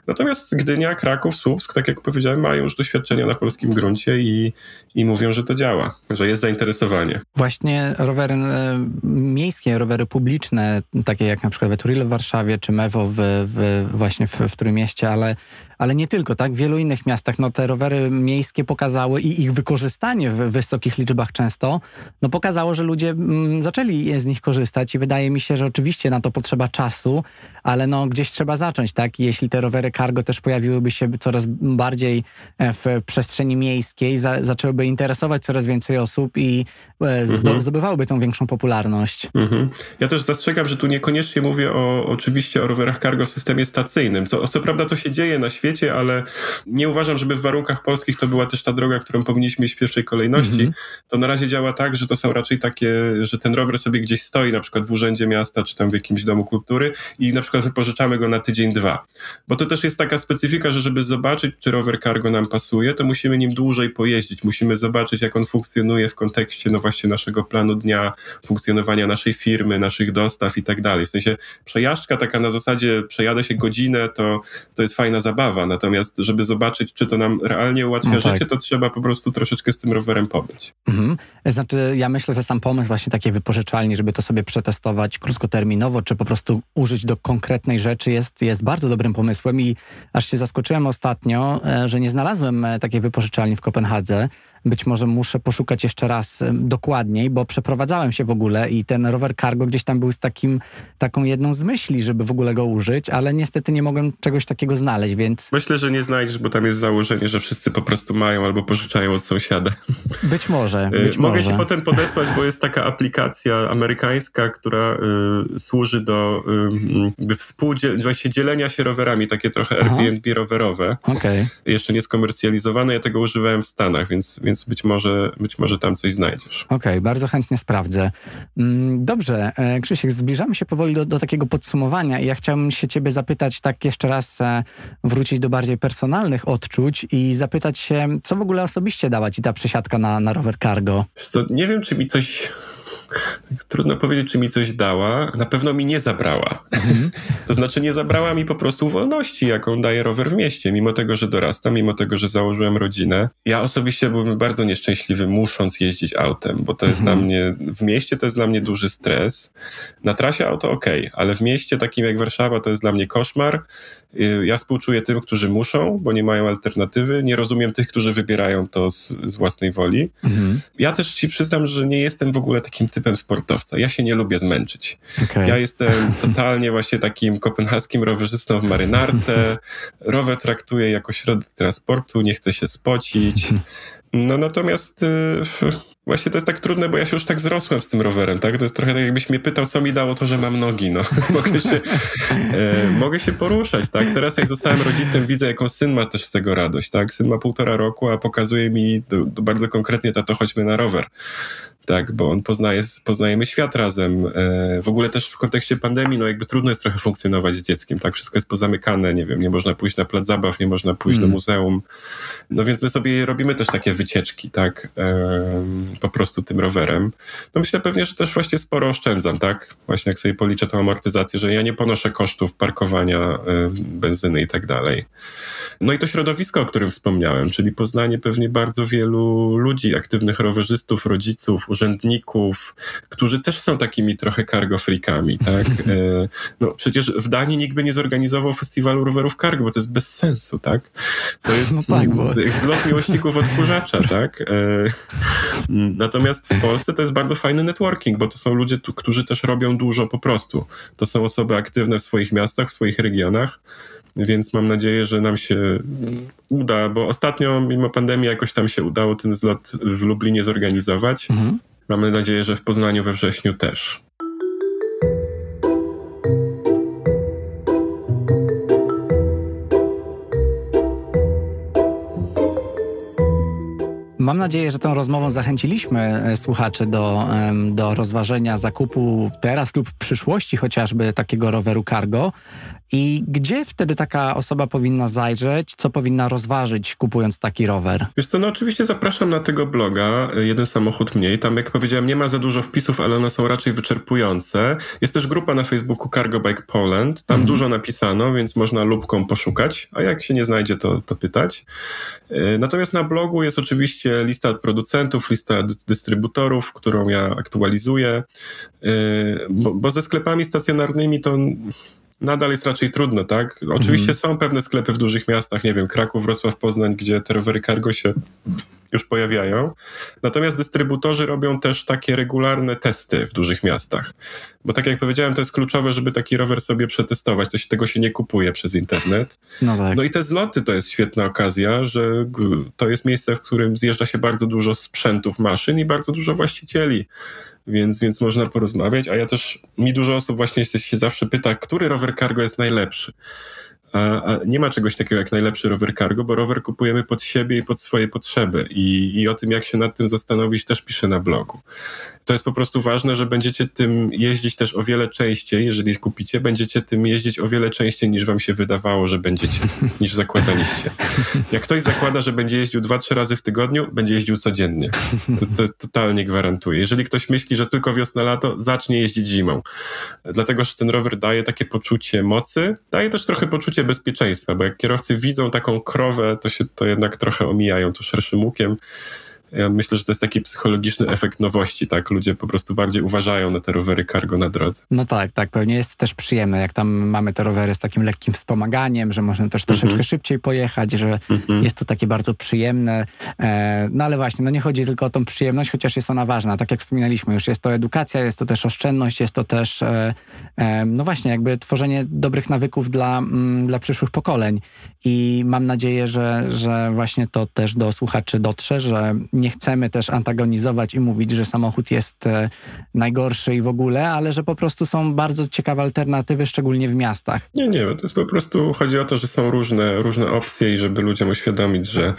Natomiast Gdynia, Kraków, Słupsk, tak jak powiedziałem, mają już doświadczenia na polskim gruncie i, i mówią, że to działa, że jest zainteresowanie. Właśnie rowery e, miejskie, rowery publiczne, takie jak na przykład Veturil w Warszawie czy Mew drzewo w, w właśnie w, w Trójmieście, ale, ale nie tylko, tak? W wielu innych miastach no, te rowery miejskie pokazały i ich wykorzystanie w wysokich liczbach często, no pokazało, że ludzie mm, zaczęli z nich korzystać i wydaje mi się, że oczywiście na to potrzeba czasu, ale no gdzieś trzeba zacząć, tak? Jeśli te rowery cargo też pojawiłyby się coraz bardziej e, w przestrzeni miejskiej, za, zaczęłyby interesować coraz więcej osób i e, mhm. zdobywałyby tą większą popularność. Mhm. Ja też zastrzegam, że tu niekoniecznie mówię o, oczywiście o rowerach cargo w systemie stacyjnym. Co, co prawda to się dzieje na świecie, ale nie uważam, żeby w warunkach polskich to była też ta droga, którą powinniśmy iść w pierwszej kolejności. Mhm. To na razie działa tak, że to są raczej takie, że ten rower sobie gdzieś stoi, na przykład w urzędzie miasta, czy tam w jakimś domu kultury i na przykład wypożyczamy go na tydzień, dwa. Bo to też jest taka specyfika, że żeby zobaczyć, czy rower cargo nam pasuje, to musimy nim dłużej pojeździć. Musimy zobaczyć, jak on funkcjonuje w kontekście, no właśnie naszego planu dnia, funkcjonowania naszej firmy, naszych dostaw i tak dalej. W sensie przejażdżka taka na zasadzie przejadę się godzinę, to, to jest fajna zabawa. Natomiast, żeby zobaczyć, czy to nam realnie ułatwia no tak. życie, to trzeba po prostu troszeczkę z tym rowerem pobyć. Mhm. Znaczy, ja myślę, że sam pomysł właśnie takiej wypożyczalni, żeby to sobie przetestować krótkoterminowo, czy po prostu użyć do konkretnej rzeczy jest, jest bardzo dobrym pomysłem i aż się zaskoczyłem ostatnio, e, że nie znalazłem e, takiej wypożyczalni w Kopenhadze. Być może muszę poszukać jeszcze raz dokładniej, bo przeprowadzałem się w ogóle i ten rower cargo gdzieś tam był z takim, taką jedną z myśli, żeby w ogóle go użyć, ale niestety nie mogłem czegoś takiego znaleźć, więc... Myślę, że nie znajdziesz, bo tam jest założenie, że wszyscy po prostu mają albo pożyczają od sąsiada. Być może, y, być Mogę może. ci potem podesłać, bo jest taka aplikacja amerykańska, która y, służy do y, współdzielenia, właśnie dzielenia się rowerami, takie trochę Aha. Airbnb rowerowe. Okay. Jeszcze nie skomercjalizowane, ja tego używałem w Stanach, więc więc być może, być może tam coś znajdziesz. Okej, okay, bardzo chętnie sprawdzę. Mm, dobrze, e, Krzysiek, zbliżamy się powoli do, do takiego podsumowania i ja chciałbym się ciebie zapytać, tak jeszcze raz e, wrócić do bardziej personalnych odczuć i zapytać się, co w ogóle osobiście dała ci ta przesiadka na, na rower cargo? Co, nie wiem, czy mi coś Trudno powiedzieć, czy mi coś dała. Na pewno mi nie zabrała. Mhm. to znaczy, nie zabrała mi po prostu wolności, jaką daje rower w mieście, mimo tego, że dorastam, mimo tego, że założyłem rodzinę. Ja osobiście byłbym bardzo nieszczęśliwy, musząc jeździć autem, bo to jest mhm. dla mnie, w mieście to jest dla mnie duży stres. Na trasie auto ok, ale w mieście takim jak Warszawa to jest dla mnie koszmar. Y, ja współczuję tym, którzy muszą, bo nie mają alternatywy. Nie rozumiem tych, którzy wybierają to z, z własnej woli. Mhm. Ja też ci przyznam, że nie jestem w ogóle takim typem sportowca. Ja się nie lubię zmęczyć. Okay. Ja jestem totalnie właśnie takim kopenhaskim rowerzystą w marynarce. Rower traktuję jako środek transportu, nie chcę się spocić. No natomiast y, właśnie to jest tak trudne, bo ja się już tak zrosłem z tym rowerem, tak? To jest trochę tak jakbyś mnie pytał, co mi dało to, że mam nogi, no. mogę, się, e, mogę się poruszać, tak? Teraz jak zostałem rodzicem, widzę, jaką syn ma też z tego radość, tak? Syn ma półtora roku, a pokazuje mi do, do bardzo konkretnie, tato, chodźmy na rower tak, bo on poznaje, poznajemy świat razem. E, w ogóle też w kontekście pandemii, no jakby trudno jest trochę funkcjonować z dzieckiem, tak, wszystko jest pozamykane, nie wiem, nie można pójść na plac zabaw, nie można pójść mm. do muzeum, no więc my sobie robimy też takie wycieczki, tak, po prostu tym rowerem. No myślę pewnie, że też właśnie sporo oszczędzam, tak, właśnie jak sobie policzę tą amortyzację, że ja nie ponoszę kosztów parkowania, e, benzyny i tak dalej. No i to środowisko, o którym wspomniałem, czyli poznanie pewnie bardzo wielu ludzi, aktywnych rowerzystów, rodziców, urzędników, którzy też są takimi trochę cargo freakami, tak? E, no przecież w Danii nikt by nie zorganizował festiwalu rowerów cargo, bo to jest bez sensu, tak? To jest no tak, bo... zlot miłośników odkurzacza, tak? Natomiast w Polsce to jest bardzo fajny networking, bo to są ludzie, którzy też robią dużo po prostu. To są osoby aktywne w swoich miastach, w swoich regionach, więc mam nadzieję, że nam się uda, bo ostatnio mimo pandemii jakoś tam się udało ten zlot w Lublinie zorganizować. Mhm. Mamy nadzieję, że w Poznaniu we wrześniu też. Mam nadzieję, że tą rozmową zachęciliśmy e, słuchaczy do, do rozważenia zakupu teraz lub w przyszłości chociażby takiego roweru cargo. I gdzie wtedy taka osoba powinna zajrzeć, co powinna rozważyć kupując taki rower? Wiesz co, no oczywiście zapraszam na tego bloga, e, jeden samochód mniej. Tam jak powiedziałem nie ma za dużo wpisów, ale one są raczej wyczerpujące. Jest też grupa na Facebooku Cargo Bike Poland, tam mhm. dużo napisano, więc można lubką poszukać, a jak się nie znajdzie, to, to pytać. E, natomiast na blogu jest oczywiście lista producentów, lista dystrybutorów, którą ja aktualizuję, e, bo, bo ze sklepami stacjonarnymi to nadal jest raczej trudno, tak? Oczywiście mhm. są pewne sklepy w dużych miastach, nie wiem, Kraków, Wrocław, Poznań, gdzie te rowery cargo się już pojawiają. Natomiast dystrybutorzy robią też takie regularne testy w dużych miastach. Bo tak jak powiedziałem, to jest kluczowe, żeby taki rower sobie przetestować. To się, tego się nie kupuje przez internet. No, tak. no i te zloty to jest świetna okazja, że to jest miejsce, w którym zjeżdża się bardzo dużo sprzętów, maszyn i bardzo dużo właścicieli więc, więc można porozmawiać. A ja też, mi dużo osób właśnie się zawsze pyta, który rower cargo jest najlepszy. A, a, nie ma czegoś takiego jak najlepszy rower cargo, bo rower kupujemy pod siebie i pod swoje potrzeby. I, I o tym, jak się nad tym zastanowić, też piszę na blogu to jest po prostu ważne, że będziecie tym jeździć też o wiele częściej, jeżeli kupicie, będziecie tym jeździć o wiele częściej niż wam się wydawało, że będziecie, niż zakładaliście. Jak ktoś zakłada, że będzie jeździł dwa, trzy razy w tygodniu, będzie jeździł codziennie. To, to jest totalnie gwarantuje. Jeżeli ktoś myśli, że tylko wiosna, lato, zacznie jeździć zimą. Dlatego, że ten rower daje takie poczucie mocy, daje też trochę poczucie bezpieczeństwa, bo jak kierowcy widzą taką krowę, to się to jednak trochę omijają tu szerszym łukiem. Ja myślę, że to jest taki psychologiczny efekt nowości, tak? Ludzie po prostu bardziej uważają na te rowery cargo na drodze. No tak, tak, pewnie jest też przyjemne, jak tam mamy te rowery z takim lekkim wspomaganiem, że można też troszeczkę mm -hmm. szybciej pojechać, że mm -hmm. jest to takie bardzo przyjemne. E, no ale właśnie, no nie chodzi tylko o tą przyjemność, chociaż jest ona ważna, tak jak wspominaliśmy już, jest to edukacja, jest to też oszczędność, jest to też, e, e, no właśnie, jakby tworzenie dobrych nawyków dla, m, mm, dla przyszłych pokoleń i mam nadzieję, że, że właśnie to też do słuchaczy dotrze, że nie chcemy też antagonizować i mówić, że samochód jest e, najgorszy i w ogóle, ale że po prostu są bardzo ciekawe alternatywy, szczególnie w miastach. Nie, nie, to jest po prostu, chodzi o to, że są różne, różne opcje i żeby ludziom uświadomić, że,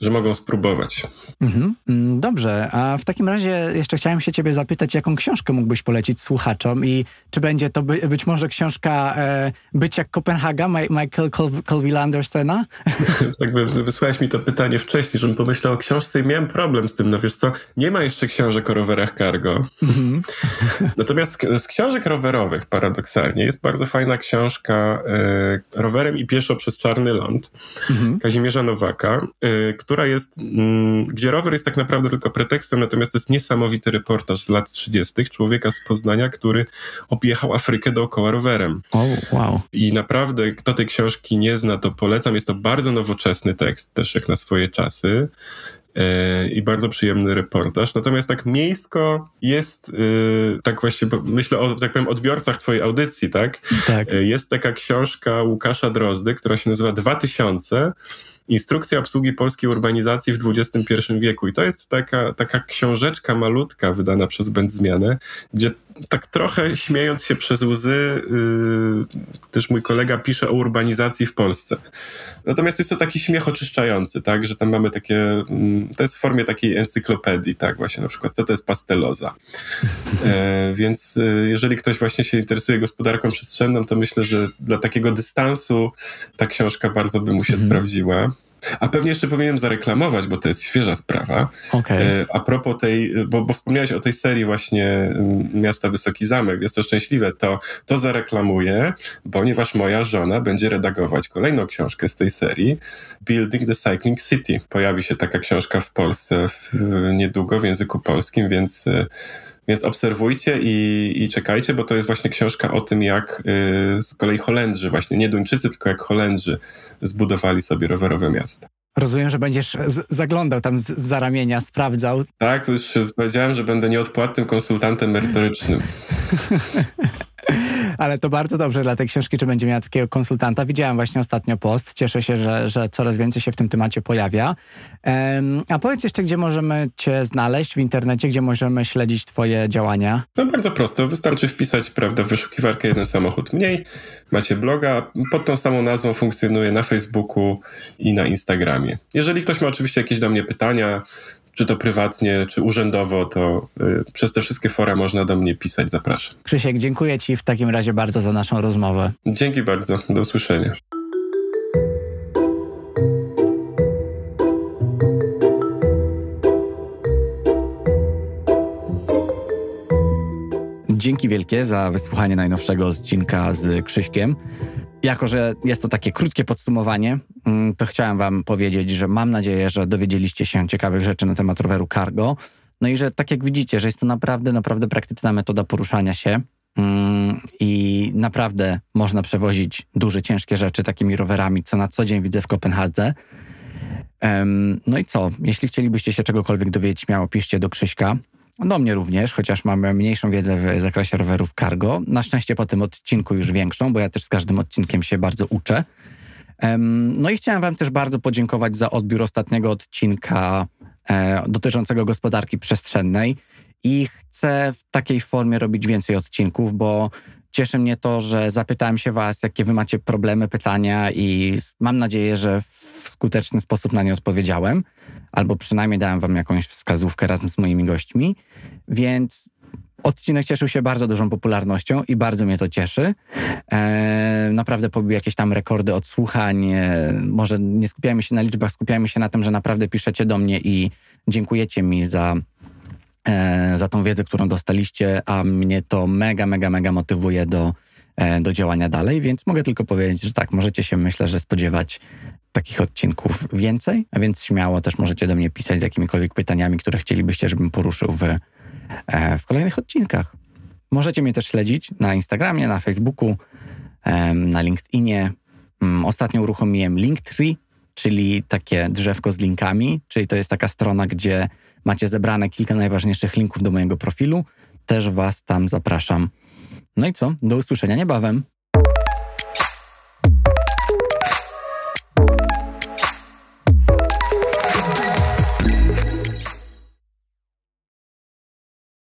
że mogą spróbować. Mhm. Mm, dobrze, a w takim razie jeszcze chciałem się ciebie zapytać, jaką książkę mógłbyś polecić słuchaczom i czy będzie to by, być może książka e, Być jak Kopenhaga, Michael Colville Andersena? tak, wysłałeś mi to pytanie wcześniej, żebym pomyślał o książce i miałem problem problem z tym, no wiesz co, nie ma jeszcze książek o rowerach cargo. Mm-hmm. Natomiast z książek rowerowych, paradoksalnie, jest bardzo fajna książka e, Rowerem i pieszo przez Czarny Ląd mm-hmm. Kazimierza Nowaka, e, która jest, mm, gdzie rower jest tak naprawdę tylko pretekstem, natomiast to jest niesamowity reportaż z lat 30. człowieka z Poznania, który objechał Afrykę dookoła rowerem. Oh, wow. I naprawdę, kto tej książki nie zna, to polecam. Jest to bardzo nowoczesny tekst, też jak na swoje czasy. E, i bardzo przyjemny reportaż. Natomiast tak miejsko jest, e, tak właśnie myślę o, tak powiem, odbiorcach twojej audycji, tak? tak. E, jest taka książka Łukasza Drozdy, która się nazywa 2000 Instrukcja obsługi polskiej urbanizacji w XXI wieku. I to jest taka, taka książeczka malutka wydana przez Będzmianę, gdzie tak trochę śmiejąc się przez łzy, yy, też mój kolega pisze o urbanizacji w Polsce. Natomiast jest to taki śmiech oczyszczający, tak, że tam mamy takie, yy, to jest w formie takiej encyklopedii, tak, właśnie na przykład, co to jest pasteloza. E, więc yy, jeżeli ktoś właśnie się interesuje gospodarką przestrzenną, to myślę, że dla takiego dystansu ta książka bardzo by mu się mhm. sprawdziła. A pewnie jeszcze powinienem zareklamować, bo to jest świeża sprawa. Okay. E, a propos tej, bo, bo wspomniałeś o tej serii właśnie mm, Miasta Wysoki Zamek, jest to szczęśliwe, to, to zareklamuję, ponieważ moja żona będzie redagować kolejną książkę z tej serii, Building the Cycling City. Pojawi się taka książka w Polsce w, niedługo w języku polskim, więc e, więc obserwujcie i, i czekajcie, bo to jest właśnie książka o tym, jak y, z kolei Holendrzy, właśnie nie Duńczycy, tylko jak Holendrzy zbudowali sobie rowerowe miasta. Rozumiem, że będziesz zaglądał tam z, za ramienia, sprawdzał. Tak, już powiedziałem, że będę nieodpłatnym konsultantem merytorycznym. Ale to bardzo dobrze dla tej książki, czy będzie miała takiego konsultanta. Widziałem właśnie ostatnio post. Cieszę się, że, że coraz więcej się w tym temacie pojawia. Um, a powiedz jeszcze, gdzie możemy cię znaleźć w internecie, gdzie możemy śledzić twoje działania? No bardzo prosto. Wystarczy wpisać, prawda, w wyszukiwarkę jeden samochód mniej. Macie bloga. Pod tą samą nazwą funkcjonuje na Facebooku i na Instagramie. Jeżeli ktoś ma oczywiście jakieś do mnie pytania, czy to prywatnie, czy urzędowo, to y, przez te wszystkie fora można do mnie pisać. Zapraszam. Krzysiek, dziękuję Ci w takim razie bardzo za naszą rozmowę. Dzięki bardzo. Do usłyszenia. Dzięki wielkie za wysłuchanie najnowszego odcinka z Krzyśkiem. Jako, że jest to takie krótkie podsumowanie, mm, to chciałem Wam powiedzieć, że mam nadzieję, że dowiedzieliście się ciekawych rzeczy na temat roweru cargo. No i że tak jak widzicie, że jest to naprawdę, naprawdę praktyczna metoda poruszania się. Mm, I naprawdę można przewozić duże, ciężkie rzeczy takimi rowerami, co na co dzień widzę w Kopenhadze. No i co? Jeśli chcielibyście się czegokolwiek dowiedzieć, śmiało piszcie do Krzyśka. Do mnie również, chociaż mamy mniejszą wiedzę w zakresie rowerów cargo. Na szczęście po tym odcinku już większą, bo ja też z każdym odcinkiem się bardzo uczę. No i chciałem Wam też bardzo podziękować za odbiór ostatniego odcinka e, dotyczącego gospodarki przestrzennej i chcę w takiej formie robić więcej odcinków, bo cieszy mnie to, że zapytałem się Was, jakie Wy macie problemy, pytania i mam nadzieję, że w skuteczny sposób na nie odpowiedziałem, albo przynajmniej dałem Wam jakąś wskazówkę razem z moimi gośćmi. Więc odcinek cieszył się bardzo dużą popularnością i bardzo mnie to cieszy. E, naprawdę pobił jakieś tam rekordy odsłuchań. E, może nie skupiajmy się na liczbach, skupiajmy się na tym, że naprawdę piszecie do mnie i dziękujecie mi za za tą wiedzę, którą dostaliście, a mnie to mega, mega, mega motywuje do, e, do działania dalej, więc mogę tylko powiedzieć, że tak, możecie się myślę, że spodziewać takich odcinków więcej, a więc śmiało też możecie do mnie pisać z jakimikolwiek pytaniami, które chcielibyście, żebym poruszył w, e, w kolejnych odcinkach. Możecie mnie też śledzić na Instagramie, na Facebooku, na LinkedInie. Mm, ostatnio uruchomiłem Linktree, czyli takie drzewko z linkami, czyli to jest taka strona, gdzie macie zebrane kilka najważniejszych linków do mojego profilu. Też Was tam zapraszam. No i co? Do usłyszenia niebawem.